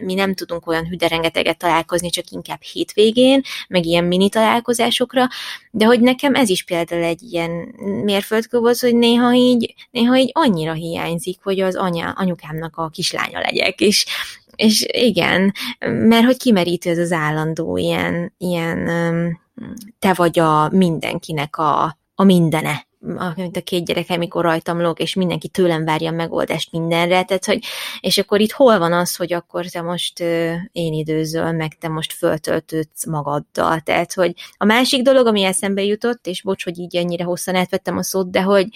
mi nem tudunk olyan hüde rengeteget találkozni, csak inkább hétvégén, meg ilyen mini találkozásokra, de hogy nekem ez is például egy ilyen mérföldkő volt, hogy néha így, néha így annyira hiányzik, hogy az anya, anyukámnak a kislánya legyek, és, és igen, mert hogy kimerítő ez az állandó ilyen, ilyen te vagy a mindenkinek a, a mindene mint a két gyerek, amikor rajtam lóg, és mindenki tőlem várja a megoldást mindenre, tehát, hogy, és akkor itt hol van az, hogy akkor te most én időzöl, meg te most föltöltődsz magaddal, tehát, hogy a másik dolog, ami eszembe jutott, és bocs, hogy így ennyire hosszan átvettem a szót, de hogy,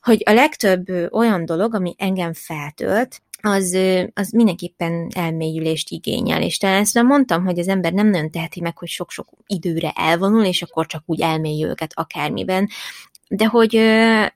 hogy a legtöbb olyan dolog, ami engem feltölt, az, az mindenképpen elmélyülést igényel, és talán ezt mondtam, hogy az ember nem nagyon teheti meg, hogy sok-sok időre elvonul, és akkor csak úgy elmélyül őket akármiben, de hogy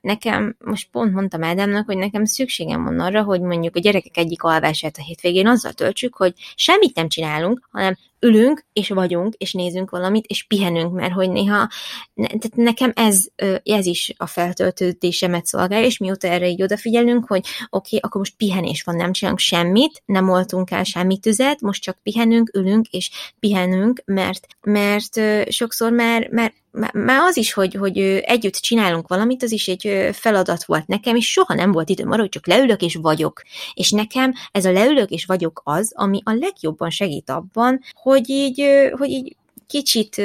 nekem, most pont mondtam Ádámnak, hogy nekem szükségem van arra, hogy mondjuk a gyerekek egyik alvását a hétvégén azzal töltsük, hogy semmit nem csinálunk, hanem ülünk, és vagyunk, és nézünk valamit, és pihenünk, mert hogy néha, ne, tehát nekem ez, ez is a feltöltődésemet szolgálja, és mióta erre így odafigyelünk, hogy oké, okay, akkor most pihenés van, nem csinálunk semmit, nem oltunk el semmi tüzet, most csak pihenünk, ülünk, és pihenünk, mert, mert sokszor már, már már az is, hogy, hogy együtt csinálunk valamit, az is egy feladat volt nekem, és soha nem volt időm arra, hogy csak leülök és vagyok. És nekem ez a leülök és vagyok az, ami a legjobban segít abban, hogy így, hogy így kicsit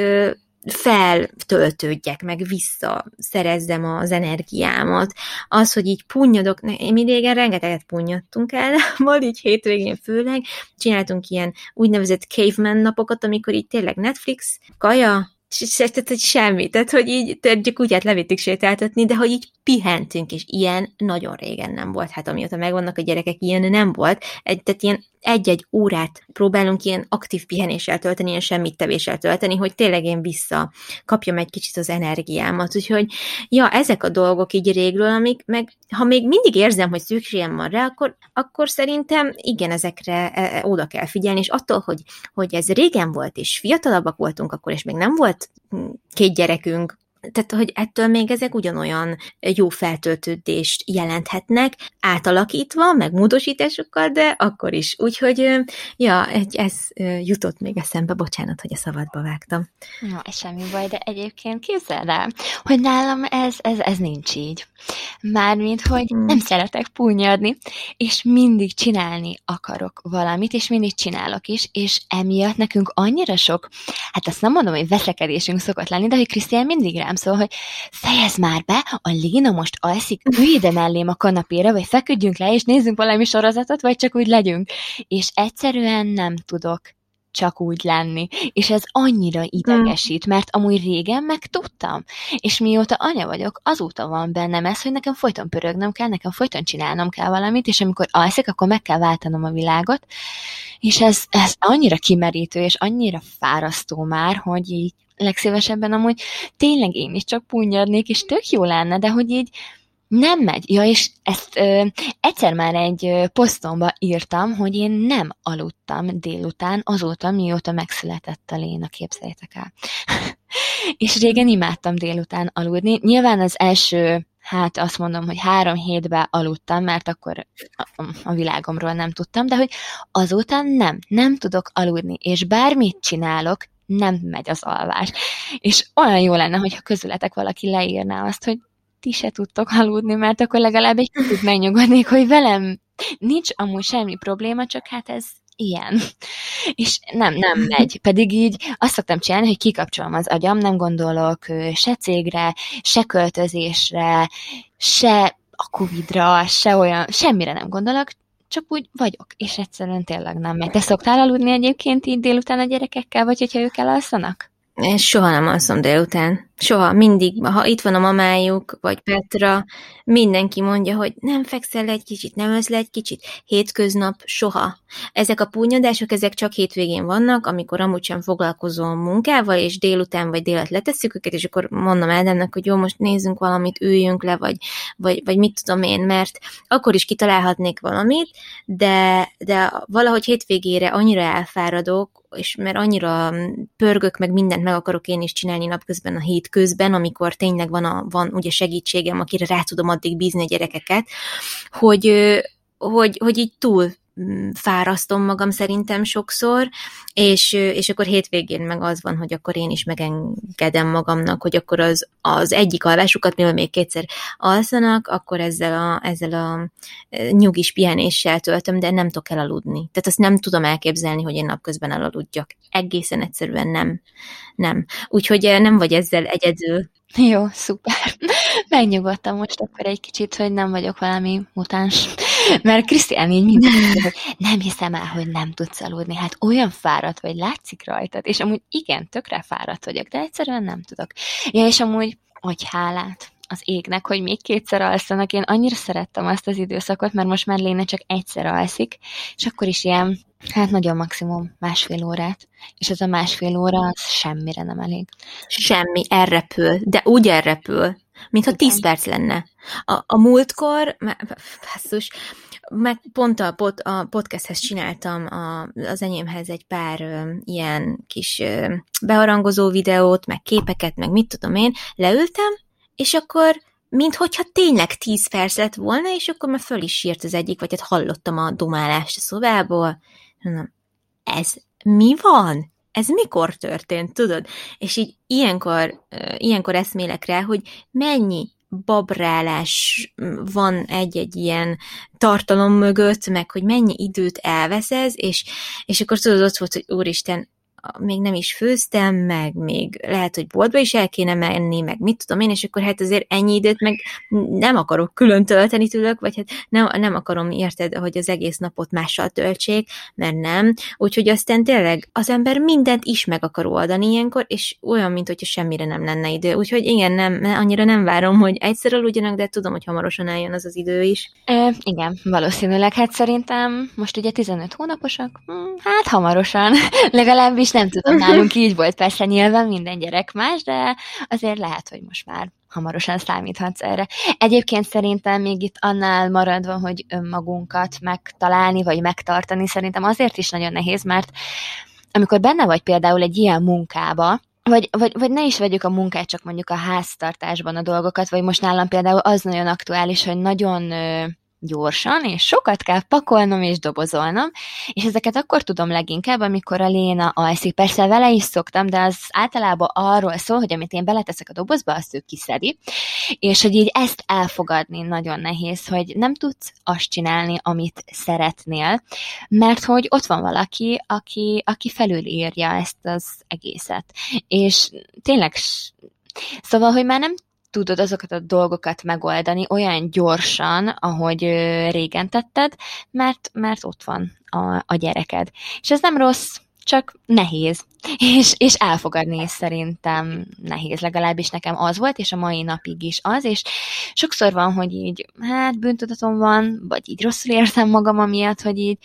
feltöltődjek, meg visszaszerezzem az energiámat. Az, hogy így punyadok, én idégen rengeteget punyadtunk el, majd így hétvégén főleg, csináltunk ilyen úgynevezett caveman napokat, amikor így tényleg Netflix, kaja, tehát, hogy semmi, tehát, hogy így csak úgy hát levittük sétáltatni, de hogy így pihentünk, és ilyen nagyon régen nem volt. Hát amióta megvannak a gyerekek, ilyen nem volt. Egy, tehát ilyen egy-egy órát próbálunk ilyen aktív pihenéssel tölteni, ilyen semmit tevéssel tölteni, hogy tényleg én vissza kapjam egy kicsit az energiámat. Úgyhogy, ja, ezek a dolgok így régről, amik meg, ha még mindig érzem, hogy szükségem van rá, akkor, akkor szerintem igen, ezekre e, e, oda kell figyelni, és attól, hogy, hogy ez régen volt, és fiatalabbak voltunk akkor, és még nem volt hm, két gyerekünk, tehát, hogy ettől még ezek ugyanolyan jó feltöltődést jelenthetnek, átalakítva, meg módosításokkal, de akkor is. Úgyhogy, ja, ez jutott még eszembe, bocsánat, hogy a szabadba vágtam. No, semmi baj, de egyébként képzeld el, hogy nálam ez, ez, ez nincs így. Mármint, hogy hmm. nem szeretek punyadni, és mindig csinálni akarok valamit, és mindig csinálok is, és emiatt nekünk annyira sok, hát azt nem mondom, hogy veszekedésünk szokott lenni, de hogy Krisztián mindig rám szól, hogy fejezd már be, a Léna most alszik, ülj ide mellém a kanapéra, vagy feküdjünk le, és nézzünk valami sorozatot, vagy csak úgy legyünk. És egyszerűen nem tudok csak úgy lenni. És ez annyira idegesít, mert amúgy régen meg tudtam. És mióta anya vagyok, azóta van bennem ez, hogy nekem folyton pörögnem kell, nekem folyton csinálnom kell valamit, és amikor alszik, akkor meg kell váltanom a világot. És ez, ez annyira kimerítő, és annyira fárasztó már, hogy így legszívesebben amúgy tényleg én is csak punyadnék, és tök jó lenne, de hogy így nem megy. Ja, és ezt ö, egyszer már egy ö, posztomba írtam, hogy én nem aludtam délután azóta, mióta megszületett a Léna, képzeljétek el. és régen imádtam délután aludni. Nyilván az első hát azt mondom, hogy három hétbe aludtam, mert akkor a, a világomról nem tudtam, de hogy azóta nem, nem tudok aludni, és bármit csinálok, nem megy az alvás. És olyan jó lenne, hogyha közületek valaki leírná azt, hogy ti se tudtok aludni, mert akkor legalább egy kicsit megnyugodnék, hogy velem nincs amúgy semmi probléma, csak hát ez ilyen. És nem, nem megy. Pedig így azt szoktam csinálni, hogy kikapcsolom az agyam, nem gondolok se cégre, se költözésre, se a Covid-ra, se olyan, semmire nem gondolok, csak úgy vagyok, és egyszerűen tényleg nem megy. Te szoktál aludni egyébként így délután a gyerekekkel, vagy hogyha ők elalszanak? Én soha nem alszom délután. Soha, mindig, ha itt van a mamájuk, vagy Petra, mindenki mondja, hogy nem fekszel egy kicsit, nem össz le egy kicsit. Hétköznap soha. Ezek a púnyadások, ezek csak hétvégén vannak, amikor amúgy sem foglalkozom munkával, és délután vagy délet letesszük őket, és akkor mondom Ádámnak, hogy jó, most nézzünk valamit, üljünk le, vagy, vagy, vagy mit tudom én, mert akkor is kitalálhatnék valamit, de, de valahogy hétvégére annyira elfáradok, és mert annyira pörgök, meg mindent meg akarok én is csinálni napközben a hét közben, amikor tényleg van, a, van ugye segítségem, akire rá tudom addig bízni a gyerekeket, hogy, hogy, hogy így túl fárasztom magam szerintem sokszor, és, és akkor hétvégén meg az van, hogy akkor én is megengedem magamnak, hogy akkor az, az egyik alvásukat, mivel még kétszer alszanak, akkor ezzel a, ezzel a nyugis pihenéssel töltöm, de nem tudok elaludni. Tehát azt nem tudom elképzelni, hogy én napközben elaludjak. Egészen egyszerűen nem. Nem. Úgyhogy nem vagy ezzel egyedül. Jó, szuper. Megnyugodtam most akkor egy kicsit, hogy nem vagyok valami mutáns. Mert Krisztián így minden, hogy nem hiszem el, hogy nem tudsz aludni. Hát olyan fáradt vagy, látszik rajtad. És amúgy igen, tökre fáradt vagyok, de egyszerűen nem tudok. Ja, és amúgy, hogy hálát az égnek, hogy még kétszer alszanak. Én annyira szerettem azt az időszakot, mert most már Léne csak egyszer alszik, és akkor is ilyen, hát nagyon maximum másfél órát. És ez a másfél óra az semmire nem elég. Semmi, elrepül, de úgy elrepül, mintha Igen. 10 perc lenne. A, a múltkor, basszus, meg pont a, pod, a podcasthez csináltam a, az enyémhez egy pár ö, ilyen kis ö, beharangozó videót, meg képeket, meg mit tudom én, leültem, és akkor minthogyha tényleg 10 perc lett volna, és akkor már föl is sírt az egyik, vagy hát hallottam a dumálást a szobából. Mondom, ez mi van? Ez mikor történt, tudod? És így ilyenkor, ilyenkor eszmélek rá, hogy mennyi babrálás van egy-egy ilyen tartalom mögött, meg hogy mennyi időt elvesz ez, és, és akkor tudod, ott volt, hogy úristen, még nem is főztem, meg még lehet, hogy boltba is el kéne menni, meg mit tudom én, és akkor hát azért ennyi időt meg nem akarok külön tölteni tőlük, vagy hát nem, nem akarom, érted, hogy az egész napot mással töltsék, mert nem. Úgyhogy aztán tényleg az ember mindent is meg akar oldani ilyenkor, és olyan, mint hogyha semmire nem lenne idő. Úgyhogy igen, nem, annyira nem várom, hogy egyszer aludjanak, de tudom, hogy hamarosan eljön az az idő is. E, igen, valószínűleg. Hát szerintem most ugye 15 hónaposak, hm, hát hamarosan, legalábbis nem tudom, nálunk így volt persze nyilván minden gyerek más, de azért lehet, hogy most már hamarosan számíthatsz erre. Egyébként szerintem még itt annál maradva, hogy önmagunkat megtalálni, vagy megtartani, szerintem azért is nagyon nehéz, mert amikor benne vagy például egy ilyen munkába, vagy, vagy, vagy ne is vegyük a munkát, csak mondjuk a háztartásban a dolgokat, vagy most nálam például az nagyon aktuális, hogy nagyon gyorsan, és sokat kell pakolnom és dobozolnom, és ezeket akkor tudom leginkább, amikor a Léna alszik. Persze vele is szoktam, de az általában arról szól, hogy amit én beleteszek a dobozba, azt ő kiszedi, és hogy így ezt elfogadni nagyon nehéz, hogy nem tudsz azt csinálni, amit szeretnél, mert hogy ott van valaki, aki, aki felülírja ezt az egészet. És tényleg Szóval, hogy már nem tudod azokat a dolgokat megoldani olyan gyorsan, ahogy régen tetted, mert, mert ott van a, a gyereked. És ez nem rossz, csak nehéz. És, és elfogadni szerintem nehéz, legalábbis nekem az volt, és a mai napig is az, és sokszor van, hogy így, hát bűntudatom van, vagy így rosszul érzem magam amiatt, hogy így,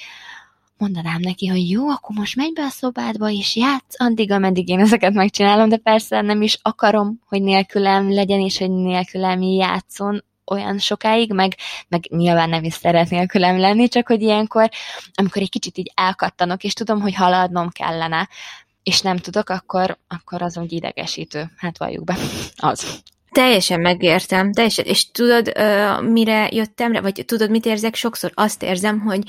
mondanám neki, hogy jó, akkor most menj be a szobádba, és játsz addig, ameddig én ezeket megcsinálom, de persze nem is akarom, hogy nélkülem legyen, és hogy nélkülem játszon olyan sokáig, meg, meg nyilván nem is szeret nélkülem lenni, csak hogy ilyenkor, amikor egy kicsit így elkattanok, és tudom, hogy haladnom kellene, és nem tudok, akkor, akkor az úgy idegesítő. Hát valljuk be, az. Teljesen megértem, teljesen, és tudod, mire jöttem rá, vagy tudod, mit érzek? Sokszor azt érzem, hogy,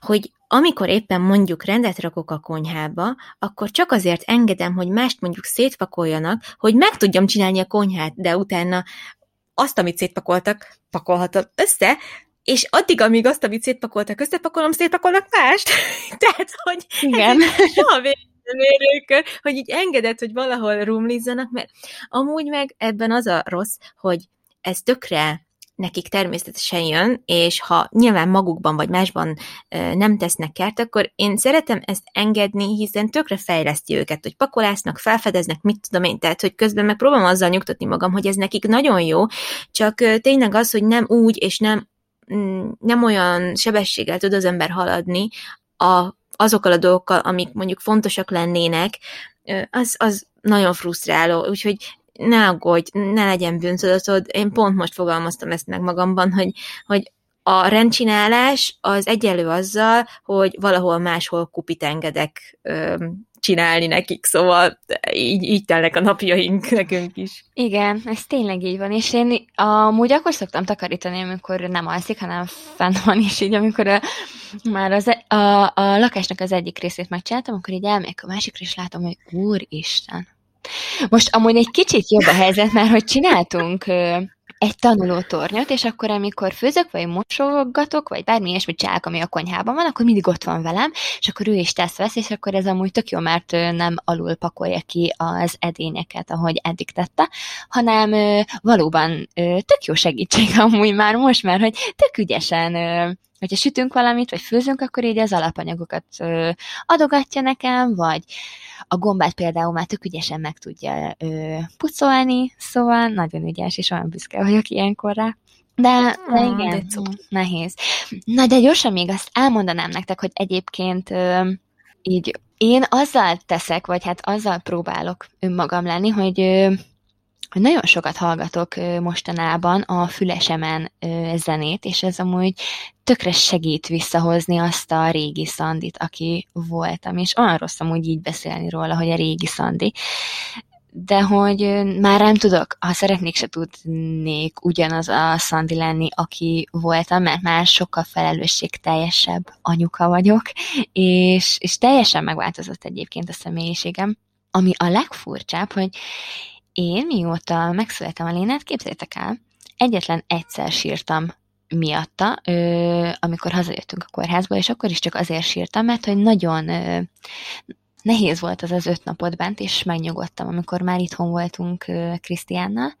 hogy amikor éppen mondjuk rendet rakok a konyhába, akkor csak azért engedem, hogy mást mondjuk szétpakoljanak, hogy meg tudjam csinálni a konyhát, de utána azt, amit szétpakoltak, pakolhatom össze, és addig, amíg azt, amit szétpakoltak, összepakolom, szétpakolnak mást. Tehát, hogy Igen. soha mérőkör, hogy így engedett, hogy valahol rumlizzanak, mert amúgy meg ebben az a rossz, hogy ez tökre nekik természetesen jön, és ha nyilván magukban vagy másban nem tesznek kert, akkor én szeretem ezt engedni, hiszen tökre fejleszti őket, hogy pakolásznak, felfedeznek, mit tudom én, tehát hogy közben meg próbálom azzal nyugtatni magam, hogy ez nekik nagyon jó, csak tényleg az, hogy nem úgy, és nem, mm, nem olyan sebességgel tud az ember haladni a, azokkal a dolgokkal, amik mondjuk fontosak lennének, az, az nagyon frusztráló, úgyhogy ne aggódj, ne legyen bűntudatod. Én pont most fogalmaztam ezt meg magamban, hogy, hogy a rendcsinálás az egyelő azzal, hogy valahol máshol kupit engedek ö, csinálni nekik, szóval így, így telnek a napjaink nekünk is. Igen, ez tényleg így van, és én amúgy akkor szoktam takarítani, amikor nem alszik, hanem fenn van, és így amikor a, már az, e- a, a lakásnak az egyik részét megcsináltam, akkor így elmegyek a másikra, és látom, hogy úristen. Most amúgy egy kicsit jobb a helyzet, mert hogy csináltunk egy tanulótornyot, és akkor, amikor főzök, vagy mosogatok, vagy bármi ilyesmit csinálok, ami a konyhában van, akkor mindig ott van velem, és akkor ő is tesz vesz, és akkor ez amúgy tök jó, mert nem alul pakolja ki az edényeket, ahogy eddig tette, hanem valóban tök jó segítség amúgy már most, mert hogy tök ügyesen hogyha sütünk valamit, vagy főzünk, akkor így az alapanyagokat adogatja nekem, vagy a gombát például már tök ügyesen meg tudja ö, pucolni, szóval nagyon ügyes, és olyan büszke vagyok ilyenkor rá. De, de ah, igen, de nehéz. Na, de gyorsan még azt elmondanám nektek, hogy egyébként ö, így én azzal teszek, vagy hát azzal próbálok önmagam lenni, hogy ö, hogy nagyon sokat hallgatok mostanában a fülesemen zenét, és ez amúgy tökre segít visszahozni azt a régi Szandit, aki voltam, és olyan rossz amúgy így beszélni róla, hogy a régi Szandi, de hogy már nem tudok, ha szeretnék, se tudnék ugyanaz a Szandi lenni, aki voltam, mert már sokkal felelősségteljesebb anyuka vagyok, és, és teljesen megváltozott egyébként a személyiségem. Ami a legfurcsább, hogy én mióta megszülettem a Lénát, képzeljétek el, egyetlen egyszer sírtam miatta, ö, amikor hazajöttünk a kórházból, és akkor is csak azért sírtam, mert hogy nagyon ö, nehéz volt az az öt napot bent, és megnyugodtam, amikor már itthon voltunk Krisztiánnal,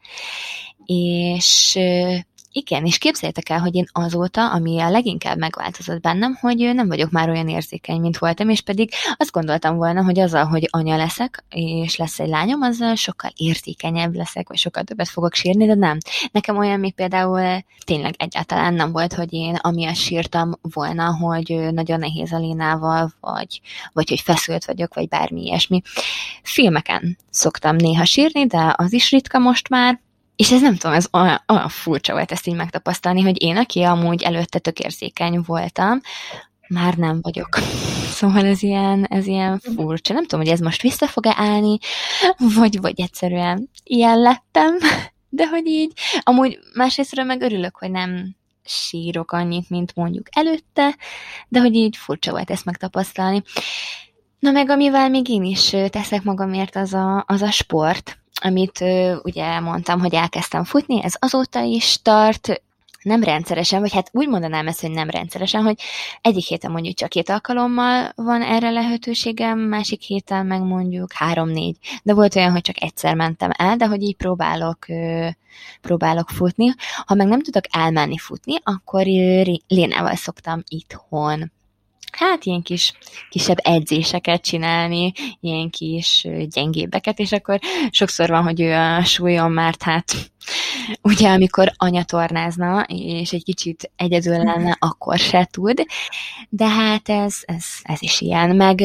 és ö, igen, és képzeljétek el, hogy én azóta, ami a leginkább megváltozott bennem, hogy nem vagyok már olyan érzékeny, mint voltam, és pedig azt gondoltam volna, hogy azzal, hogy anya leszek, és lesz egy lányom, azzal sokkal érzékenyebb leszek, vagy sokkal többet fogok sírni, de nem. Nekem olyan még például tényleg egyáltalán nem volt, hogy én amiatt sírtam volna, hogy nagyon nehéz a Lénával, vagy, vagy hogy feszült vagyok, vagy bármi ilyesmi. Filmeken szoktam néha sírni, de az is ritka most már, és ez nem tudom, ez olyan, olyan furcsa volt ezt így megtapasztalni, hogy én, aki amúgy előtte tök érzékeny voltam, már nem vagyok. Szóval ez ilyen, ez ilyen furcsa. Nem tudom, hogy ez most vissza fog-e állni, vagy, vagy egyszerűen ilyen lettem, de hogy így, amúgy másrésztről meg örülök, hogy nem sírok annyit, mint mondjuk előtte, de hogy így furcsa volt ezt megtapasztalni. Na meg amivel még én is teszek magamért, az a, az a sport, amit ugye mondtam, hogy elkezdtem futni, ez azóta is tart, nem rendszeresen, vagy hát úgy mondanám ezt, hogy nem rendszeresen, hogy egyik héten mondjuk csak két alkalommal van erre lehetőségem, másik héten meg mondjuk három-négy. De volt olyan, hogy csak egyszer mentem el, de hogy így próbálok, próbálok futni. Ha meg nem tudok elmenni futni, akkor Lénával szoktam itthon hát ilyen kis, kisebb edzéseket csinálni, ilyen kis gyengébbeket, és akkor sokszor van, hogy ő a súlyon, mert hát ugye amikor anya tornázna, és egy kicsit egyedül lenne, akkor se tud, de hát ez, ez, ez is ilyen, meg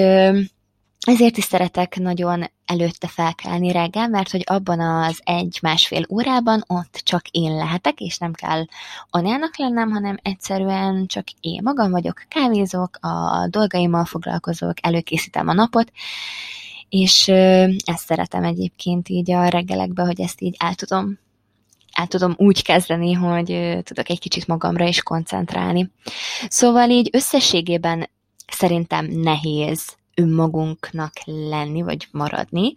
ezért is szeretek nagyon előtte felkelni reggel, mert hogy abban az egy-másfél órában ott csak én lehetek, és nem kell anyának lennem, hanem egyszerűen csak én magam vagyok, kávézok, a dolgaimmal foglalkozok, előkészítem a napot, és ezt szeretem egyébként így a reggelekben, hogy ezt így el tudom el tudom úgy kezdeni, hogy tudok egy kicsit magamra is koncentrálni. Szóval így összességében szerintem nehéz önmagunknak lenni, vagy maradni,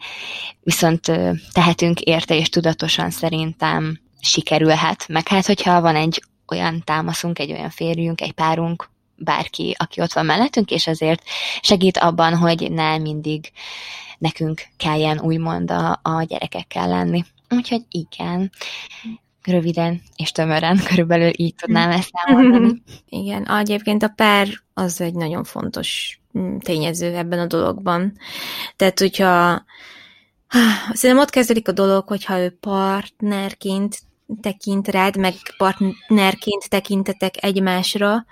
viszont tehetünk érte és tudatosan szerintem sikerülhet, meg hát hogyha van egy olyan támaszunk, egy olyan férjünk, egy párunk, bárki, aki ott van mellettünk, és azért segít abban, hogy ne mindig nekünk kelljen úgymond a, a gyerekekkel lenni. Úgyhogy igen, röviden és tömören körülbelül így tudnám ezt elmondani. Igen, egyébként a pár az egy nagyon fontos Mm, tényező ebben a dologban. Tehát, hogyha szerintem ott kezdődik a dolog, hogyha ő partnerként tekint rád, meg partnerként tekintetek egymásra,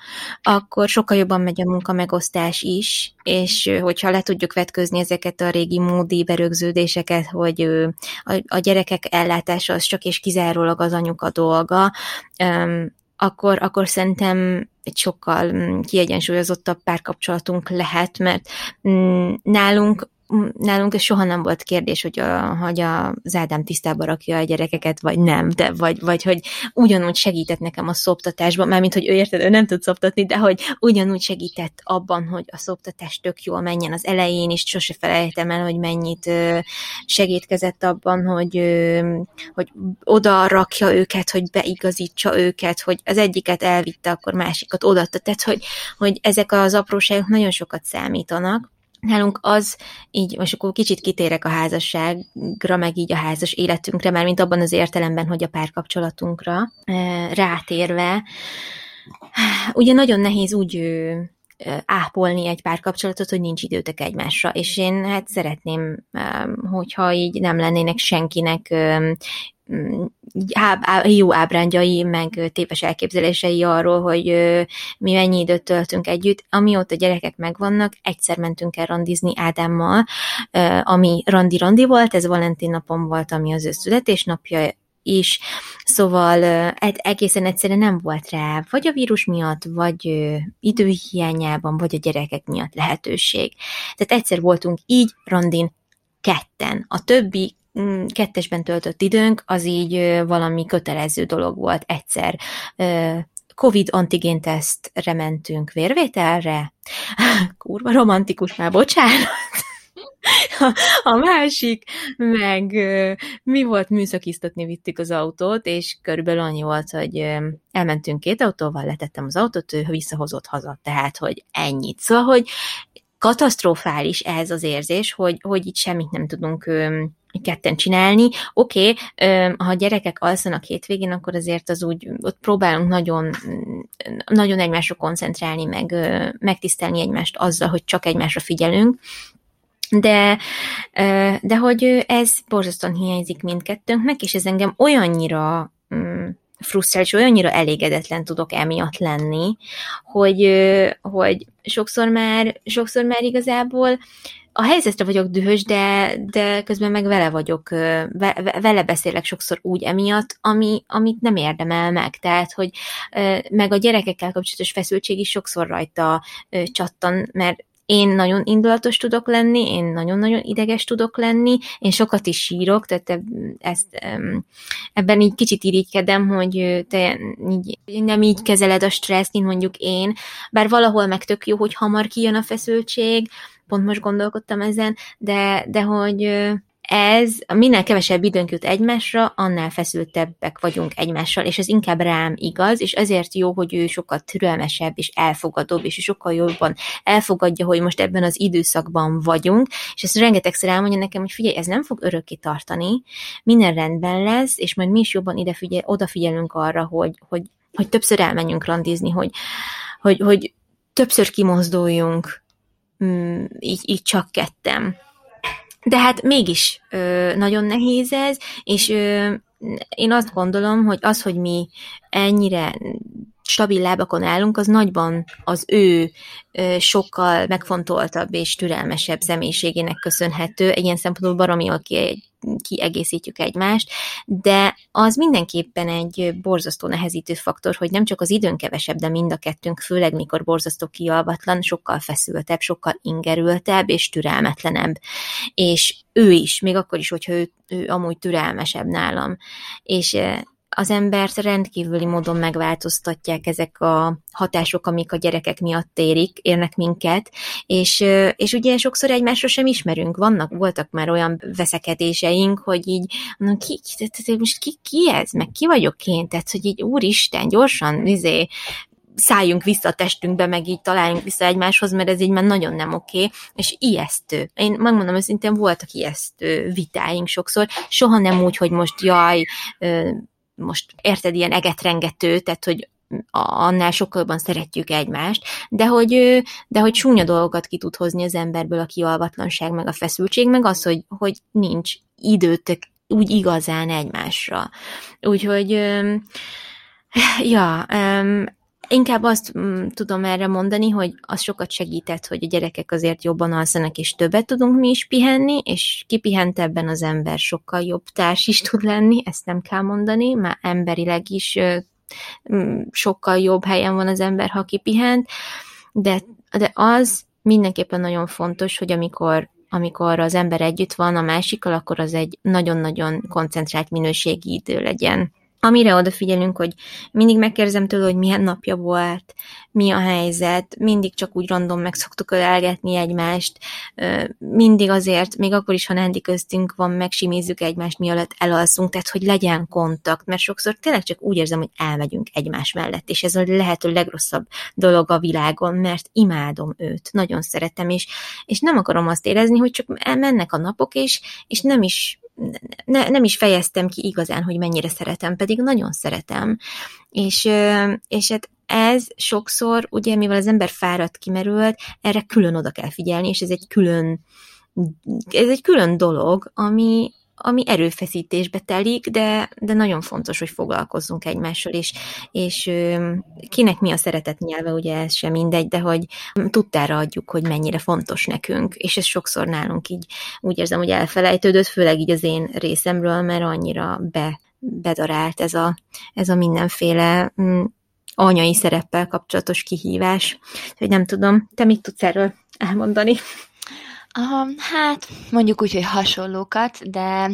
akkor sokkal jobban megy a munka megosztás is, és hogyha le tudjuk vetközni ezeket a régi módi berögződéseket, hogy a, gyerekek ellátása az csak és kizárólag az anyuka dolga, akkor, akkor szerintem egy sokkal mm, kiegyensúlyozottabb párkapcsolatunk lehet, mert mm, nálunk nálunk ez soha nem volt kérdés, hogy, a, hogy az Ádám tisztába rakja a gyerekeket, vagy nem, de vagy, vagy hogy ugyanúgy segített nekem a szoptatásban, mármint, hogy ő érted, ő nem tud szoptatni, de hogy ugyanúgy segített abban, hogy a szoptatás tök jól menjen. Az elején, és sose felejtem el, hogy mennyit segítkezett abban, hogy, hogy oda rakja őket, hogy beigazítsa őket, hogy az egyiket elvitte, akkor másikat odaadta, tehát hogy, hogy ezek az apróságok nagyon sokat számítanak, Nálunk az, így most akkor kicsit kitérek a házasságra, meg így a házas életünkre, mert mint abban az értelemben, hogy a párkapcsolatunkra rátérve, ugye nagyon nehéz úgy ápolni egy párkapcsolatot, hogy nincs időtek egymásra, és én hát szeretném, hogyha így nem lennének senkinek jó ábrándjai, meg téves elképzelései arról, hogy mi mennyi időt töltünk együtt. Amióta gyerekek megvannak, egyszer mentünk el randizni Ádámmal, ami randi-randi volt, ez Valentin napom volt, ami az ő születésnapja, is, szóval egészen egyszerűen nem volt rá, vagy a vírus miatt, vagy időhiányában, vagy a gyerekek miatt lehetőség. Tehát egyszer voltunk így randin ketten. A többi Mm, kettesben töltött időnk, az így valami kötelező dolog volt egyszer. Covid antigéntesztre mentünk vérvételre. Kurva romantikus már, bocsánat. A másik, meg mi volt, műszakiztatni vittük az autót, és körülbelül annyi volt, hogy elmentünk két autóval, letettem az autót, ő visszahozott haza, tehát, hogy ennyit. Szóval, hogy katasztrofális ez az érzés, hogy, hogy itt semmit nem tudunk ketten csinálni. Oké, okay, ha gyerekek alszanak hétvégén, akkor azért az úgy, ott próbálunk nagyon, nagyon egymásra koncentrálni, meg megtisztelni egymást azzal, hogy csak egymásra figyelünk, de, de hogy ez borzasztóan hiányzik mindkettőnknek, és ez engem olyannyira mm, frusztrál, és olyannyira elégedetlen tudok emiatt lenni, hogy, hogy sokszor már, sokszor már igazából a helyzetre vagyok dühös, de, de közben meg vele vagyok, vele beszélek sokszor úgy emiatt, ami, amit nem érdemel meg. Tehát, hogy meg a gyerekekkel kapcsolatos feszültség is sokszor rajta csattan, mert én nagyon indulatos tudok lenni, én nagyon-nagyon ideges tudok lenni, én sokat is sírok, tehát ezt, ebben így kicsit irigykedem, hogy te így, nem így kezeled a stresszt, mint mondjuk én, bár valahol meg tök jó, hogy hamar kijön a feszültség, pont most gondolkodtam ezen, de, de hogy ez, minél kevesebb időnk jut egymásra, annál feszültebbek vagyunk egymással, és ez inkább rám igaz, és ezért jó, hogy ő sokkal türelmesebb és elfogadóbb, és sokkal jobban elfogadja, hogy most ebben az időszakban vagyunk, és ezt rengetegszer elmondja nekem, hogy figyelj, ez nem fog örökké tartani, minden rendben lesz, és majd mi is jobban ide figyel, odafigyelünk arra, hogy, hogy, hogy többször elmenjünk randizni, hogy, hogy, hogy többször kimozduljunk, mm, így, így csak kettem. De hát mégis ö, nagyon nehéz ez, és ö, én azt gondolom, hogy az, hogy mi ennyire stabil lábakon állunk, az nagyban az ő sokkal megfontoltabb és türelmesebb személyiségének köszönhető. Egy ilyen szempontból baromi jól kiegészítjük egymást, de az mindenképpen egy borzasztó nehezítő faktor, hogy nem csak az időn kevesebb, de mind a kettőnk, főleg mikor borzasztó kialvatlan, sokkal feszültebb, sokkal ingerültebb és türelmetlenebb. És ő is, még akkor is, hogyha ő, ő amúgy türelmesebb nálam. És az embert rendkívüli módon megváltoztatják ezek a hatások, amik a gyerekek miatt érik, érnek minket, és, és ugye sokszor egymásra sem ismerünk. Vannak, voltak már olyan veszekedéseink, hogy így, mondom, ki, ki, most ki, ki ez, meg ki vagyok én, tehát, hogy így úristen, gyorsan, izé, szálljunk vissza a testünkbe, meg így találjunk vissza egymáshoz, mert ez így már nagyon nem oké, és ijesztő. Én megmondom őszintén, voltak ijesztő vitáink sokszor, soha nem úgy, hogy most jaj, most érted, ilyen egetrengető, tehát hogy annál sokkal jobban szeretjük egymást, de hogy, de hogy súnya dolgokat ki tud hozni az emberből a kialvatlanság, meg a feszültség, meg az, hogy, hogy nincs időtök úgy igazán egymásra. Úgyhogy, ja, Inkább azt mm, tudom erre mondani, hogy az sokat segített, hogy a gyerekek azért jobban alszanak, és többet tudunk mi is pihenni, és kipihentebben az ember sokkal jobb társ is tud lenni, ezt nem kell mondani, már emberileg is mm, sokkal jobb helyen van az ember, ha kipihent, de, de az mindenképpen nagyon fontos, hogy amikor amikor az ember együtt van a másikkal, akkor az egy nagyon-nagyon koncentrált minőségi idő legyen amire odafigyelünk, hogy mindig megkérdezem tőle, hogy milyen napja volt, mi a helyzet, mindig csak úgy random meg szoktuk ölelgetni egymást, mindig azért, még akkor is, ha Nandi köztünk van, megsimizzük egymást, mielőtt elalszunk, tehát hogy legyen kontakt, mert sokszor tényleg csak úgy érzem, hogy elmegyünk egymás mellett, és ez a lehető legrosszabb dolog a világon, mert imádom őt, nagyon szeretem, és, és nem akarom azt érezni, hogy csak mennek a napok, és, és nem is ne, nem is fejeztem ki igazán, hogy mennyire szeretem, pedig nagyon szeretem. És, és hát ez sokszor, ugye, mivel az ember fáradt, kimerült, erre külön oda kell figyelni, és ez egy külön, ez egy külön dolog, ami, ami erőfeszítésbe telik, de, de nagyon fontos, hogy foglalkozzunk egymással, és, és kinek mi a szeretet nyelve, ugye ez sem mindegy, de hogy tudtára adjuk, hogy mennyire fontos nekünk, és ez sokszor nálunk így úgy érzem, hogy elfelejtődött, főleg így az én részemről, mert annyira be, bedarált ez a, ez a mindenféle mm, anyai szereppel kapcsolatos kihívás. Hogy nem tudom, te mit tudsz erről elmondani? Aha, hát mondjuk úgy, hogy hasonlókat, de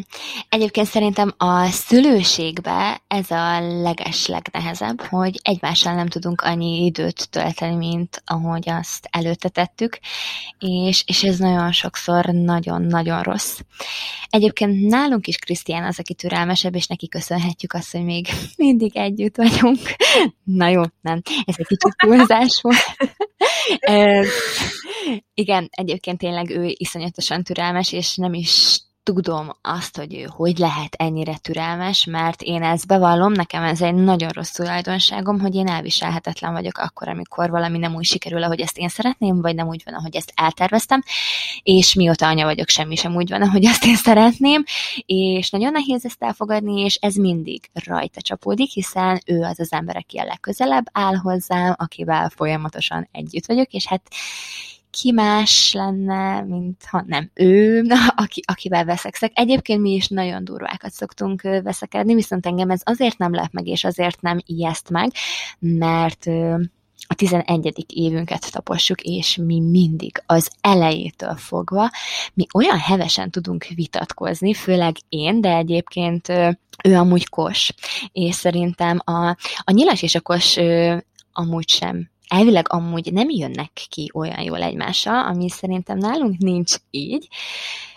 egyébként szerintem a szülőségbe ez a leges legnehezebb, hogy egymással nem tudunk annyi időt tölteni, mint ahogy azt előtte tettük, és, és ez nagyon sokszor nagyon-nagyon rossz. Egyébként nálunk is Krisztián az, aki türelmesebb, és neki köszönhetjük azt, hogy még mindig együtt vagyunk. Na jó, nem, ez egy kicsit túlzás volt. Igen, egyébként tényleg ő iszonyatosan türelmes, és nem is tudom azt, hogy ő hogy lehet ennyire türelmes, mert én ezt bevallom, nekem ez egy nagyon rossz tulajdonságom, hogy én elviselhetetlen vagyok akkor, amikor valami nem úgy sikerül, ahogy ezt én szeretném, vagy nem úgy van, ahogy ezt elterveztem, és mióta anya vagyok, semmi sem úgy van, ahogy ezt én szeretném, és nagyon nehéz ezt elfogadni, és ez mindig rajta csapódik, hiszen ő az az ember, aki a legközelebb áll hozzám, akivel folyamatosan együtt vagyok, és hát ki más lenne, mint ha nem ő, aki, akivel veszekszek. Egyébként mi is nagyon durvákat szoktunk veszekedni, viszont engem ez azért nem lep meg, és azért nem ijeszt meg, mert a 11. évünket tapossuk, és mi mindig az elejétől fogva, mi olyan hevesen tudunk vitatkozni, főleg én, de egyébként ő amúgy kos, és szerintem a, a nyilas és a kos amúgy sem elvileg amúgy nem jönnek ki olyan jól egymással, ami szerintem nálunk nincs így,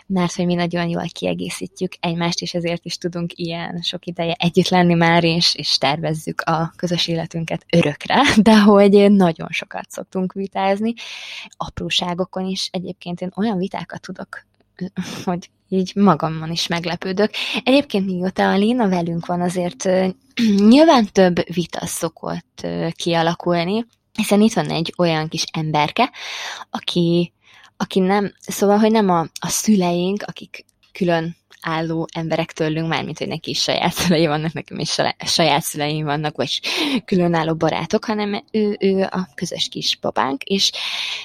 mert hogy mi nagyon jól kiegészítjük egymást, és ezért is tudunk ilyen sok ideje együtt lenni már, és, és tervezzük a közös életünket örökre, de hogy nagyon sokat szoktunk vitázni, apróságokon is. Egyébként én olyan vitákat tudok hogy így magamon is meglepődök. Egyébként mióta a Lina velünk van, azért nyilván több vita szokott kialakulni, hiszen itt van egy olyan kis emberke, aki, aki nem, szóval, hogy nem a, a szüleink, akik külön álló emberek tőlünk, mármint, hogy neki is saját szülei vannak, nekem is saját szüleim vannak, vagy különálló barátok, hanem ő, ő a közös kis babánk, és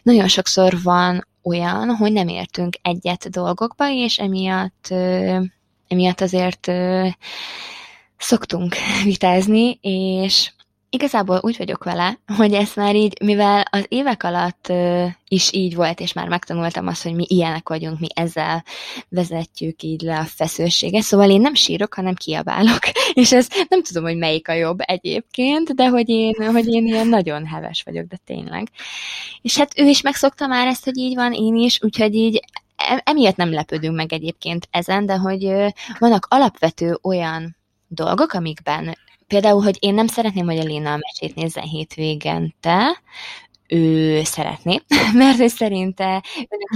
nagyon sokszor van olyan, hogy nem értünk egyet dolgokba, és emiatt, emiatt azért szoktunk vitázni, és igazából úgy vagyok vele, hogy ez már így, mivel az évek alatt uh, is így volt, és már megtanultam azt, hogy mi ilyenek vagyunk, mi ezzel vezetjük így le a feszültséget, szóval én nem sírok, hanem kiabálok, és ez nem tudom, hogy melyik a jobb egyébként, de hogy én, hogy én ilyen nagyon heves vagyok, de tényleg. És hát ő is megszokta már ezt, hogy így van, én is, úgyhogy így emiatt nem lepődünk meg egyébként ezen, de hogy vannak alapvető olyan dolgok, amikben Például, hogy én nem szeretném, hogy a Léna a mesét nézzen hétvégente, ő szeretné, mert ő szerinte,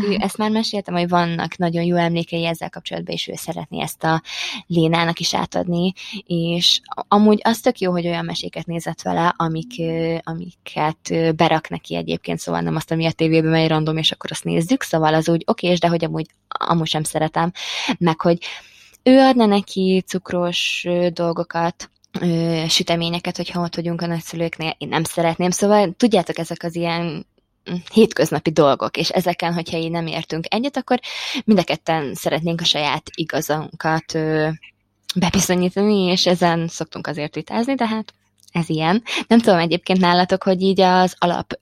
ő ezt már meséltem, hogy vannak nagyon jó emlékei ezzel kapcsolatban, és ő szeretné ezt a Lénának is átadni, és amúgy az tök jó, hogy olyan meséket nézett vele, amik, amiket berak neki egyébként, szóval nem azt, ami a tévében megy random, és akkor azt nézzük, szóval az úgy oké, de hogy amúgy, amúgy sem szeretem, meg hogy ő adna neki cukros dolgokat, ö, süteményeket, hogyha ott vagyunk a nagyszülőknél, én nem szeretném, szóval tudjátok, ezek az ilyen hm, hétköznapi dolgok, és ezeken, hogyha így nem értünk egyet, akkor mind a ketten szeretnénk a saját igazunkat ö, bebizonyítani, és ezen szoktunk azért vitázni, de hát ez ilyen. Nem tudom egyébként nálatok, hogy így az alap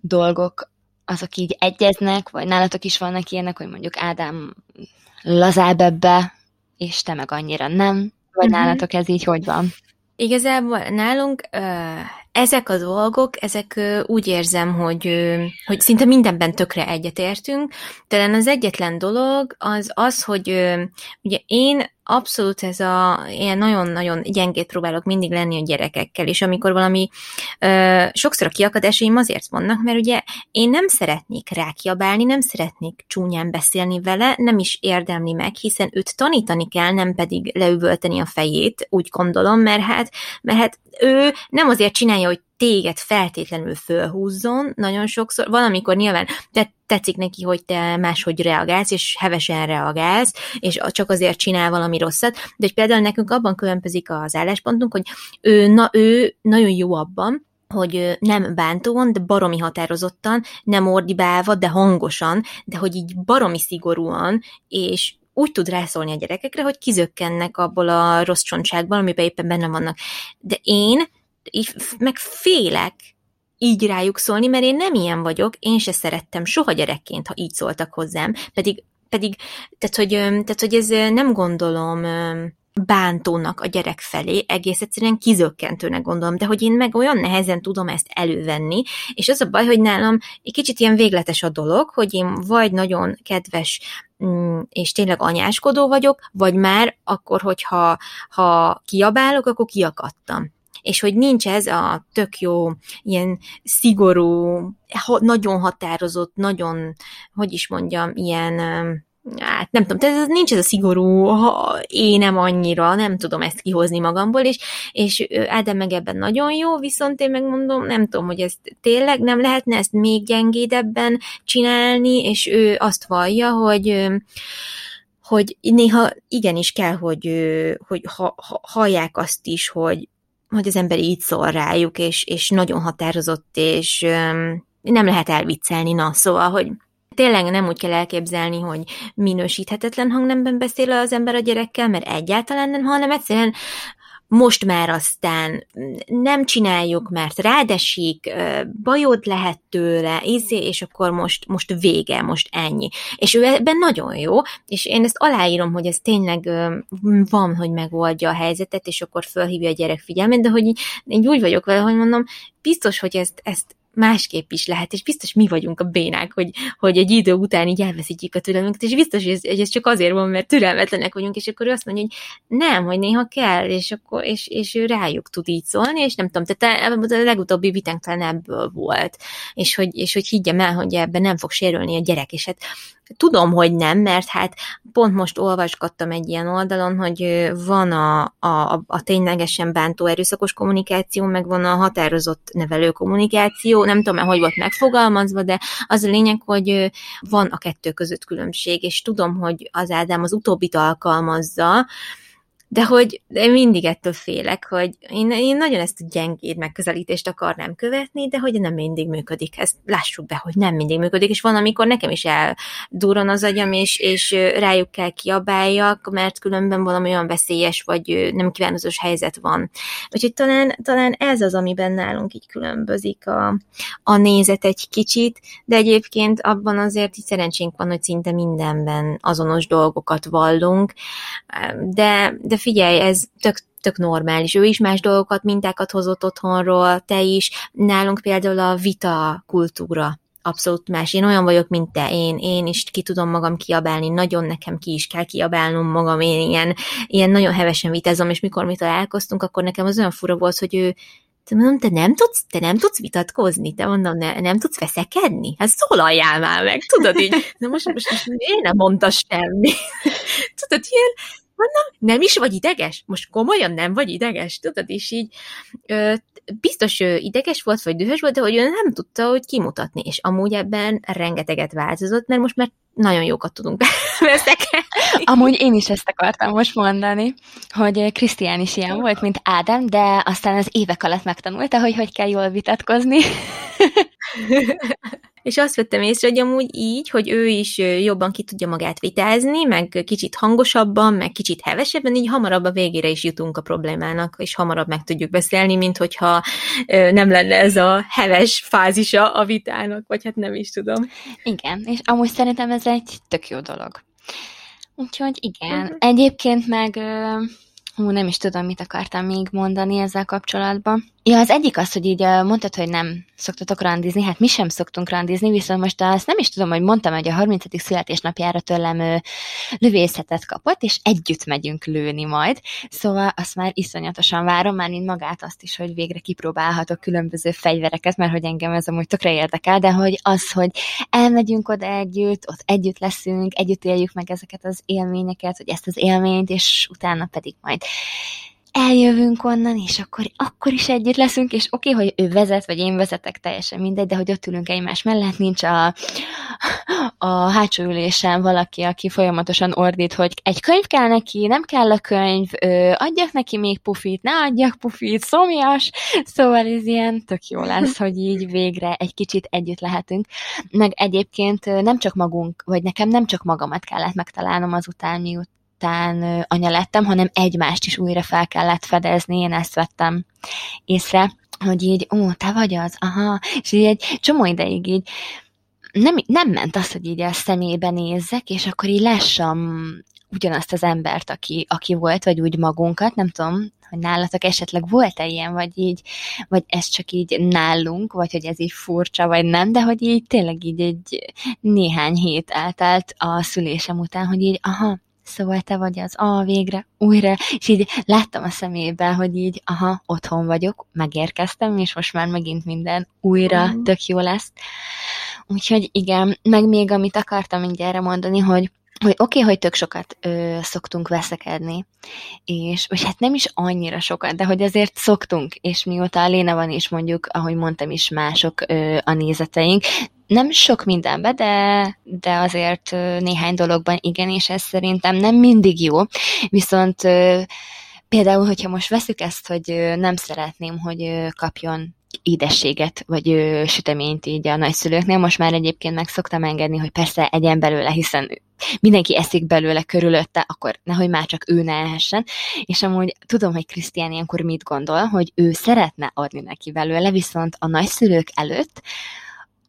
dolgok azok így egyeznek, vagy nálatok is vannak ilyenek, hogy mondjuk Ádám lazább ebbe, és te meg annyira nem, vagy uh-huh. nálatok ez így hogy van? Igazából nálunk ezek a dolgok, ezek úgy érzem, hogy, hogy szinte mindenben tökre egyetértünk. Talán az egyetlen dolog az az, hogy ugye én abszolút ez a ilyen nagyon-nagyon gyengét próbálok mindig lenni a gyerekekkel, és amikor valami ö, sokszor a kiakadásaim azért vannak, mert ugye én nem szeretnék rákiabálni, nem szeretnék csúnyán beszélni vele, nem is érdemli meg, hiszen őt tanítani kell, nem pedig leüvölteni a fejét, úgy gondolom, mert hát, mert hát ő nem azért csinálja, hogy téged feltétlenül fölhúzzon nagyon sokszor. Van, amikor nyilván te tetszik neki, hogy te máshogy reagálsz, és hevesen reagálsz, és csak azért csinál valami rosszat, de hogy például nekünk abban különbözik az álláspontunk, hogy ő, na, ő nagyon jó abban, hogy nem bántóan, de baromi határozottan, nem ordibálva, de hangosan, de hogy így baromi szigorúan, és úgy tud rászólni a gyerekekre, hogy kizökkennek abból a rossz csontságból, amiben éppen benne vannak. De én így meg félek így rájuk szólni, mert én nem ilyen vagyok, én se szerettem soha gyerekként, ha így szóltak hozzám, pedig, pedig tehát, hogy, tehát, hogy ez nem gondolom bántónak a gyerek felé, egész egyszerűen kizökkentőnek gondolom, de hogy én meg olyan nehezen tudom ezt elővenni, és az a baj, hogy nálam egy kicsit ilyen végletes a dolog, hogy én vagy nagyon kedves mm, és tényleg anyáskodó vagyok, vagy már akkor, hogyha ha kiabálok, akkor kiakadtam és hogy nincs ez a tök jó, ilyen szigorú, nagyon határozott, nagyon, hogy is mondjam, ilyen hát nem tudom, tehát nincs ez a szigorú, ha én nem annyira, nem tudom ezt kihozni magamból, és, és Ádám meg ebben nagyon jó, viszont én megmondom, nem tudom, hogy ezt tényleg nem lehetne ezt még gyengédebben csinálni, és ő azt vallja, hogy hogy néha igenis kell, hogy, hogy ha, ha, hallják azt is, hogy, hogy az ember így szól rájuk, és, és nagyon határozott, és nem lehet elviccelni, na, szóval, hogy tényleg nem úgy kell elképzelni, hogy minősíthetetlen hangnemben beszél az ember a gyerekkel, mert egyáltalán nem, hanem egyszerűen most már aztán nem csináljuk, mert rádesik, bajod lehet tőle, izé, és akkor most, most vége, most ennyi. És ő ebben nagyon jó, és én ezt aláírom, hogy ez tényleg van, hogy megoldja a helyzetet, és akkor felhívja a gyerek figyelmét, de hogy így, így úgy vagyok vele, hogy mondom, biztos, hogy ezt, ezt másképp is lehet, és biztos mi vagyunk a bénák, hogy, hogy egy idő után így elveszítjük a türelmünket, és biztos, hogy ez, hogy ez csak azért van, mert türelmetlenek vagyunk, és akkor ő azt mondja, hogy nem, hogy néha kell, és akkor és, és ő rájuk tud így szólni, és nem tudom, tehát a legutóbbi vitánk talán ebből volt, és hogy, és hogy higgyem el, hogy ebben nem fog sérülni a gyerek, és hát Tudom, hogy nem, mert hát pont most olvasgattam egy ilyen oldalon, hogy van a, a, a ténylegesen bántó erőszakos kommunikáció, meg van a határozott nevelő kommunikáció, nem tudom, hogy volt megfogalmazva, de az a lényeg, hogy van a kettő között különbség, és tudom, hogy az Ádám az utóbbit alkalmazza, de hogy én mindig ettől félek, hogy én, én nagyon ezt a gyengéd megközelítést akarnám követni, de hogy nem mindig működik. Ezt lássuk be, hogy nem mindig működik, és van, amikor nekem is eldurran az agyam, és, és rájuk kell kiabáljak, mert különben valami olyan veszélyes, vagy nem kívánatos helyzet van. Úgyhogy talán, talán ez az, amiben nálunk így különbözik a, a nézet egy kicsit, de egyébként abban azért így szerencsénk van, hogy szinte mindenben azonos dolgokat vallunk, de, de figyelj, ez tök, tök normális. Ő is más dolgokat, mintákat hozott otthonról, te is. Nálunk például a vita kultúra abszolút más. Én olyan vagyok, mint te, én, én is ki tudom magam kiabálni, nagyon nekem ki is kell kiabálnom magam, én ilyen, ilyen nagyon hevesen vitázom, és mikor mi találkoztunk, akkor nekem az olyan fura volt, hogy ő te mondom, te nem tudsz, te nem tudsz vitatkozni, te mondom, ne, nem tudsz veszekedni? Hát szólaljál már meg, tudod így. Na most, most, most én nem mondta semmi. tudod, ilyen, Mondom, nem is vagy ideges? Most komolyan nem vagy ideges? Tudod, és így ö, biztos ő ideges volt, vagy dühös volt, de hogy ő nem tudta, hogy kimutatni, és amúgy ebben rengeteget változott, mert most már nagyon jókat tudunk veszekedni. Amúgy én is ezt akartam most mondani, hogy Krisztián is ilyen volt, mint Ádám, de aztán az évek alatt megtanulta, hogy hogy kell jól vitatkozni. és azt vettem észre, hogy amúgy így, hogy ő is jobban ki tudja magát vitázni, meg kicsit hangosabban, meg kicsit hevesebben, így hamarabb a végére is jutunk a problémának, és hamarabb meg tudjuk beszélni, mint hogyha nem lenne ez a heves fázisa a vitának, vagy hát nem is tudom. Igen, és amúgy szerintem ez egy tök jó dolog. Úgyhogy igen. Uh-huh. Egyébként meg hú, nem is tudom, mit akartam még mondani ezzel kapcsolatban. Ja, az egyik az, hogy így mondtad, hogy nem szoktatok randizni, hát mi sem szoktunk randizni, viszont most azt nem is tudom, hogy mondtam, hogy a 30. születésnapjára tőlem lövészetet kapott, és együtt megyünk lőni majd, szóval azt már iszonyatosan várom, már mint magát azt is, hogy végre kipróbálhatok különböző fegyvereket, mert hogy engem ez amúgy tökre érdekel, de hogy az, hogy elmegyünk oda együtt, ott együtt leszünk, együtt éljük meg ezeket az élményeket, hogy ezt az élményt, és utána pedig majd eljövünk onnan, és akkor, akkor is együtt leszünk, és oké, okay, hogy ő vezet, vagy én vezetek, teljesen mindegy, de hogy ott ülünk egymás mellett, nincs a, a hátsó ülésen valaki, aki folyamatosan ordít, hogy egy könyv kell neki, nem kell a könyv, ö, adjak neki még pufit, ne adjak pufit, szomjas, szóval ez ilyen tök jó lesz, hogy így végre egy kicsit együtt lehetünk. Meg egyébként nem csak magunk, vagy nekem nem csak magamat kellett megtalálnom azután, miut után anya lettem, hanem egymást is újra fel kellett fedezni, én ezt vettem észre, hogy így, ó, te vagy az, aha, és így egy csomó ideig így nem, nem ment az, hogy így a szemébe nézzek, és akkor így lássam ugyanazt az embert, aki, aki volt, vagy úgy magunkat, nem tudom, hogy nálatok esetleg volt-e ilyen, vagy így, vagy ez csak így nálunk, vagy hogy ez így furcsa, vagy nem, de hogy így tényleg így egy néhány hét eltelt a szülésem után, hogy így, aha, szóval te vagy az, a végre, újra, és így láttam a szemében, hogy így, aha, otthon vagyok, megérkeztem, és most már megint minden újra mm. tök jó lesz. Úgyhogy igen, meg még amit akartam így erre mondani, hogy hogy oké, okay, hogy tök sokat ö, szoktunk veszekedni, és, vagy hát nem is annyira sokat, de hogy azért szoktunk, és mióta a Léna van is mondjuk, ahogy mondtam is, mások ö, a nézeteink, nem sok mindenben, de, de azért néhány dologban igen, és ez szerintem nem mindig jó. Viszont például, hogyha most veszük ezt, hogy nem szeretném, hogy kapjon édességet, vagy süteményt így a nagyszülőknél. Most már egyébként meg szoktam engedni, hogy persze egyen belőle, hiszen mindenki eszik belőle körülötte, akkor nehogy már csak ő ne ehessen. És amúgy tudom, hogy Krisztián ilyenkor mit gondol, hogy ő szeretne adni neki belőle, viszont a nagyszülők előtt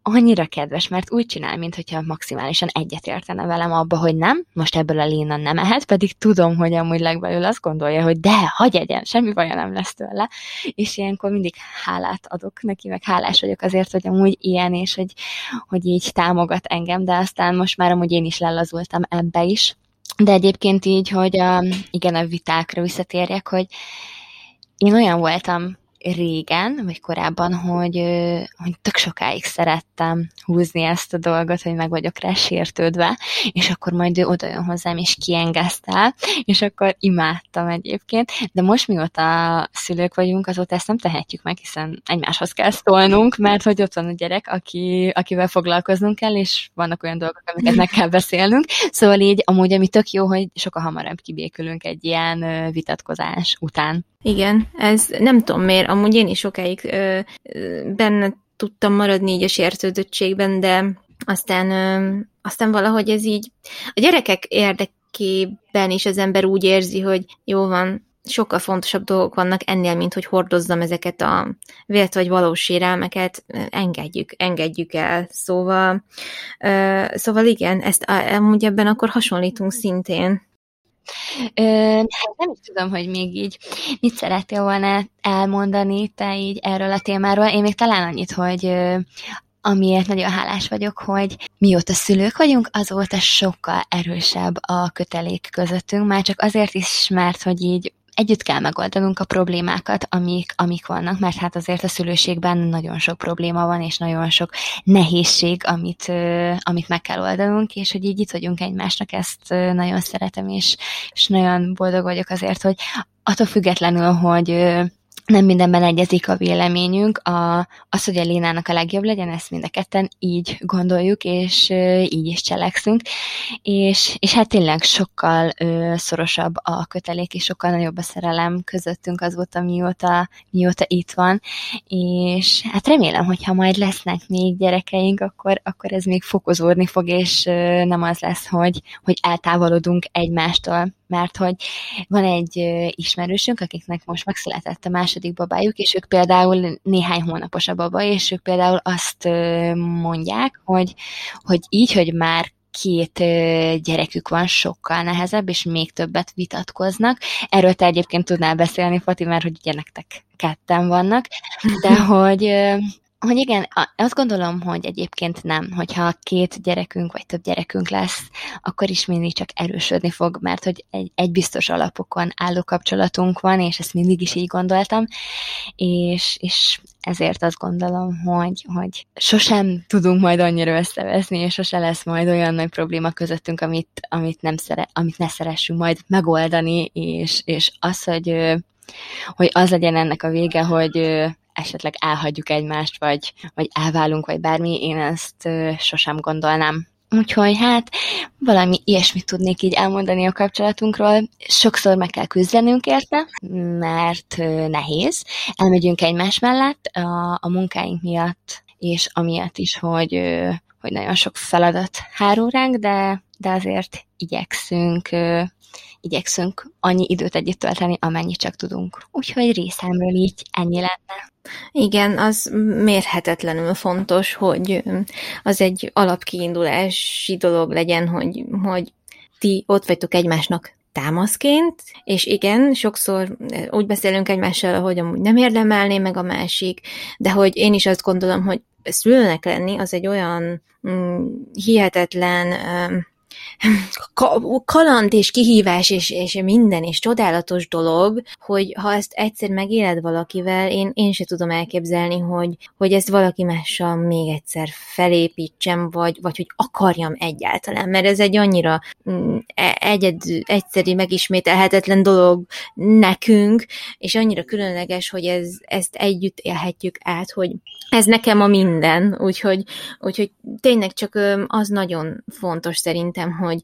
annyira kedves, mert úgy csinál, mintha maximálisan egyet értene velem abba, hogy nem, most ebből a Léna nem ehet, pedig tudom, hogy amúgy legbelül azt gondolja, hogy de, hagy egyen, semmi baja nem lesz tőle, és ilyenkor mindig hálát adok neki, meg hálás vagyok azért, hogy amúgy ilyen, és hogy, hogy így támogat engem, de aztán most már amúgy én is lelazultam ebbe is. De egyébként így, hogy a, igen, a vitákra visszatérjek, hogy én olyan voltam régen, vagy korábban, hogy, hogy tök sokáig szerettem húzni ezt a dolgot, hogy meg vagyok rá sértődve, és akkor majd ő oda jön hozzám, és kiengesztel, és akkor imádtam egyébként, de most mióta szülők vagyunk, azóta ezt nem tehetjük meg, hiszen egymáshoz kell szólnunk, mert hogy ott van a gyerek, aki, akivel foglalkoznunk kell, és vannak olyan dolgok, amiket meg kell beszélnünk, szóval így amúgy, ami tök jó, hogy sokkal hamarabb kibékülünk egy ilyen vitatkozás után. Igen, ez nem tudom miért, amúgy én is sokáig ö, ö, benne tudtam maradni így a sértődöttségben, de aztán, ö, aztán valahogy ez így a gyerekek érdekében is az ember úgy érzi, hogy jó van, sokkal fontosabb dolgok vannak ennél, mint hogy hordozzam ezeket a vélt vagy valós sérelmeket, engedjük, engedjük el. Szóval, ö, szóval igen, ezt amúgy ebben akkor hasonlítunk szintén. Hát nem is tudom, hogy még így mit szerettél volna elmondani te így erről a témáról. Én még talán annyit, hogy amiért nagyon hálás vagyok, hogy mióta szülők vagyunk, azóta sokkal erősebb a kötelék közöttünk, már csak azért is, mert hogy így együtt kell megoldanunk a problémákat, amik, amik vannak, mert hát azért a szülőségben nagyon sok probléma van, és nagyon sok nehézség, amit, amit meg kell oldanunk, és hogy így itt vagyunk egymásnak, ezt nagyon szeretem, és, és nagyon boldog vagyok azért, hogy attól függetlenül, hogy nem mindenben egyezik a véleményünk. A, az, hogy a Lénának a legjobb legyen, ezt mind a ketten így gondoljuk, és ö, így is cselekszünk. És, és hát tényleg sokkal ö, szorosabb a kötelék, és sokkal nagyobb a szerelem közöttünk azóta, mióta, mióta itt van. És hát remélem, hogyha majd lesznek még gyerekeink, akkor, akkor ez még fokozódni fog, és ö, nem az lesz, hogy, hogy eltávolodunk egymástól mert hogy van egy ismerősünk, akiknek most megszületett a második babájuk, és ők például néhány hónapos a baba, és ők például azt mondják, hogy, hogy így, hogy már két gyerekük van, sokkal nehezebb, és még többet vitatkoznak. Erről te egyébként tudnál beszélni, Fati, mert hogy ugye nektek ketten vannak, de hogy hogy igen, azt gondolom, hogy egyébként nem, hogyha két gyerekünk vagy több gyerekünk lesz, akkor is mindig csak erősödni fog, mert hogy egy, egy biztos alapokon álló kapcsolatunk van, és ezt mindig is így gondoltam, és, és ezért azt gondolom, hogy, hogy sosem tudunk majd annyira összeveszni, és sose lesz majd olyan nagy probléma közöttünk, amit, amit, nem szere, amit ne szeressünk majd megoldani, és, és az, hogy hogy az legyen ennek a vége, hogy esetleg elhagyjuk egymást, vagy, vagy elválunk, vagy bármi, én ezt sosem gondolnám. Úgyhogy hát valami ilyesmit tudnék így elmondani a kapcsolatunkról. Sokszor meg kell küzdenünk érte, mert nehéz. Elmegyünk egymás mellett a, a munkáink miatt, és amiatt is, hogy, hogy nagyon sok feladat hárul ránk, de, de azért igyekszünk igyekszünk annyi időt együtt tölteni, amennyi csak tudunk. Úgyhogy részemről így ennyi lenne. Igen, az mérhetetlenül fontos, hogy az egy alapkiindulási dolog legyen, hogy, hogy ti ott vagytok egymásnak támaszként, és igen, sokszor úgy beszélünk egymással, hogy amúgy nem érdemelné meg a másik, de hogy én is azt gondolom, hogy szülőnek lenni az egy olyan mm, hihetetlen kaland és kihívás és, és minden, és csodálatos dolog, hogy ha ezt egyszer megéled valakivel, én, én se tudom elképzelni, hogy, hogy ezt valaki mással még egyszer felépítsem, vagy, vagy hogy akarjam egyáltalán, mert ez egy annyira mm, e, egyed, egyszerű, megismételhetetlen dolog nekünk, és annyira különleges, hogy ez, ezt együtt élhetjük át, hogy ez nekem a minden, úgyhogy, úgyhogy tényleg csak az nagyon fontos szerintem, hogy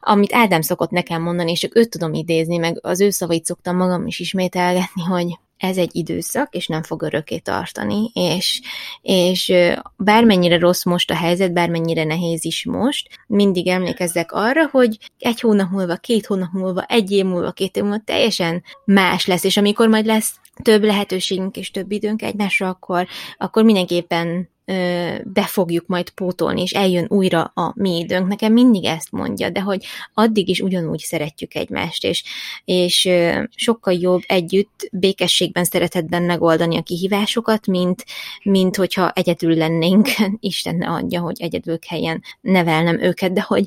amit Ádám szokott nekem mondani, és csak őt tudom idézni, meg az ő szavait szoktam magam is ismételgetni, hogy ez egy időszak, és nem fog örökké tartani, és, és bármennyire rossz most a helyzet, bármennyire nehéz is most, mindig emlékezzek arra, hogy egy hónap múlva, két hónap múlva, egy év múlva, két év múlva teljesen más lesz, és amikor majd lesz több lehetőségünk és több időnk egymásra, akkor, akkor mindenképpen be fogjuk majd pótolni, és eljön újra a mi időnk. Nekem mindig ezt mondja, de hogy addig is ugyanúgy szeretjük egymást, és, és sokkal jobb együtt békességben, szeretetben megoldani a kihívásokat, mint, mint hogyha egyedül lennénk. Isten ne adja, hogy egyedül kelljen nevelnem őket, de hogy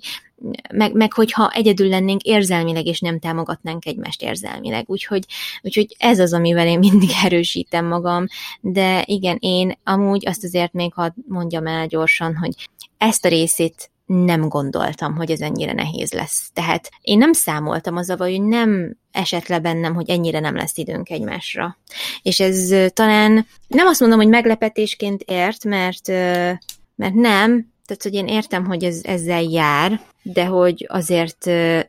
meg, meg hogyha egyedül lennénk érzelmileg, és nem támogatnánk egymást érzelmileg. Úgyhogy, úgyhogy ez az, amivel én mindig erősítem magam, de igen, én amúgy azt azért még hadd mondjam el gyorsan, hogy ezt a részét nem gondoltam, hogy ez ennyire nehéz lesz. Tehát én nem számoltam az hogy nem esett le bennem, hogy ennyire nem lesz időnk egymásra. És ez talán nem azt mondom, hogy meglepetésként ért, mert, mert nem, tehát, hogy én értem, hogy ez ezzel jár, de hogy azért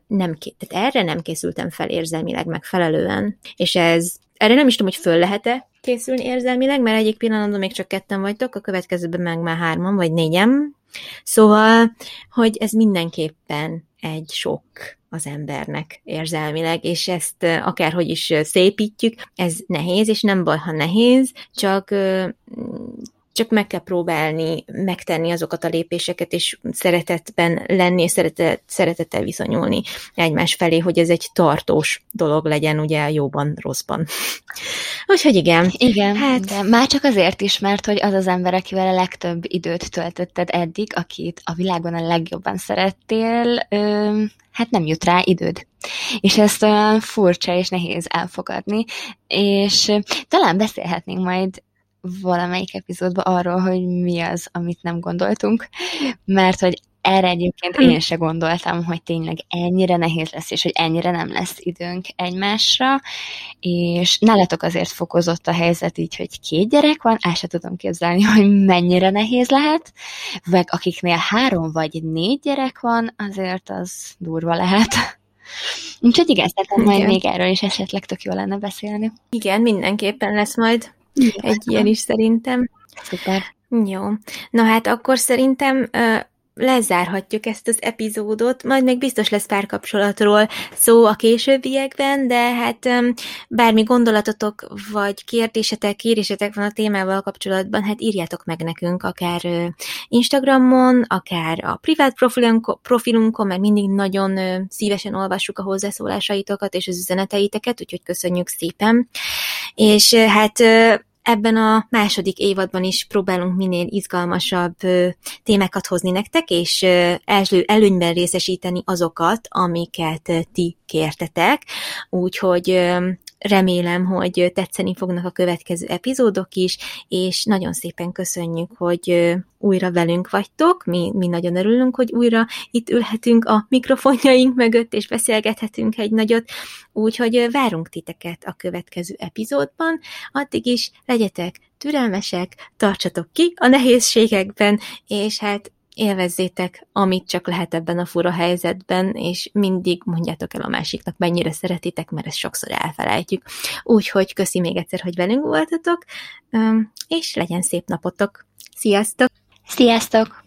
nem, tehát erre nem készültem fel érzelmileg megfelelően, és ez, erre nem is tudom, hogy föl lehet-e készülni érzelmileg, mert egyik pillanatban még csak ketten vagytok, a következőben meg már hárman, vagy négyem. Szóval, hogy ez mindenképpen egy sok az embernek érzelmileg, és ezt akárhogy is szépítjük, ez nehéz, és nem baj, ha nehéz, csak csak meg kell próbálni megtenni azokat a lépéseket, és szeretetben lenni, és szeretet, szeretettel viszonyulni egymás felé, hogy ez egy tartós dolog legyen, ugye jóban, rosszban. Úgyhogy igen. Igen, hát... de már csak azért is, mert hogy az az ember, akivel a legtöbb időt töltötted eddig, akit a világon a legjobban szerettél, ö, hát nem jut rá időd. És ezt olyan furcsa és nehéz elfogadni, és talán beszélhetnénk majd valamelyik epizódban arról, hogy mi az, amit nem gondoltunk, mert hogy erre egyébként én se gondoltam, hogy tényleg ennyire nehéz lesz, és hogy ennyire nem lesz időnk egymásra, és nálatok azért fokozott a helyzet így, hogy két gyerek van, el se tudom képzelni, hogy mennyire nehéz lehet, vagy akiknél három vagy négy gyerek van, azért az durva lehet. Úgyhogy igen, szerintem majd még erről is esetleg tök jó lenne beszélni. Igen, mindenképpen lesz majd igen. egy ilyen is szerintem. Szuper. Jó. Na hát akkor szerintem lezárhatjuk ezt az epizódot, majd még biztos lesz párkapcsolatról szó a későbbiekben, de hát bármi gondolatotok, vagy kérdésetek, kérésetek van a témával kapcsolatban, hát írjátok meg nekünk, akár Instagramon, akár a privát profilunkon, mert mindig nagyon szívesen olvassuk a hozzászólásaitokat és az üzeneteiteket, úgyhogy köszönjük szépen. És hát ebben a második évadban is próbálunk minél izgalmasabb témákat hozni nektek, és elő, előnyben részesíteni azokat, amiket ti kértetek. Úgyhogy remélem, hogy tetszeni fognak a következő epizódok is, és nagyon szépen köszönjük, hogy újra velünk vagytok, mi, mi nagyon örülünk, hogy újra itt ülhetünk a mikrofonjaink mögött, és beszélgethetünk egy nagyot, úgyhogy várunk titeket a következő epizódban, addig is legyetek türelmesek, tartsatok ki a nehézségekben, és hát élvezzétek, amit csak lehet ebben a fura helyzetben, és mindig mondjátok el a másiknak, mennyire szeretitek, mert ezt sokszor elfelejtjük. Úgyhogy köszi még egyszer, hogy velünk voltatok, és legyen szép napotok. Sziasztok! Sziasztok!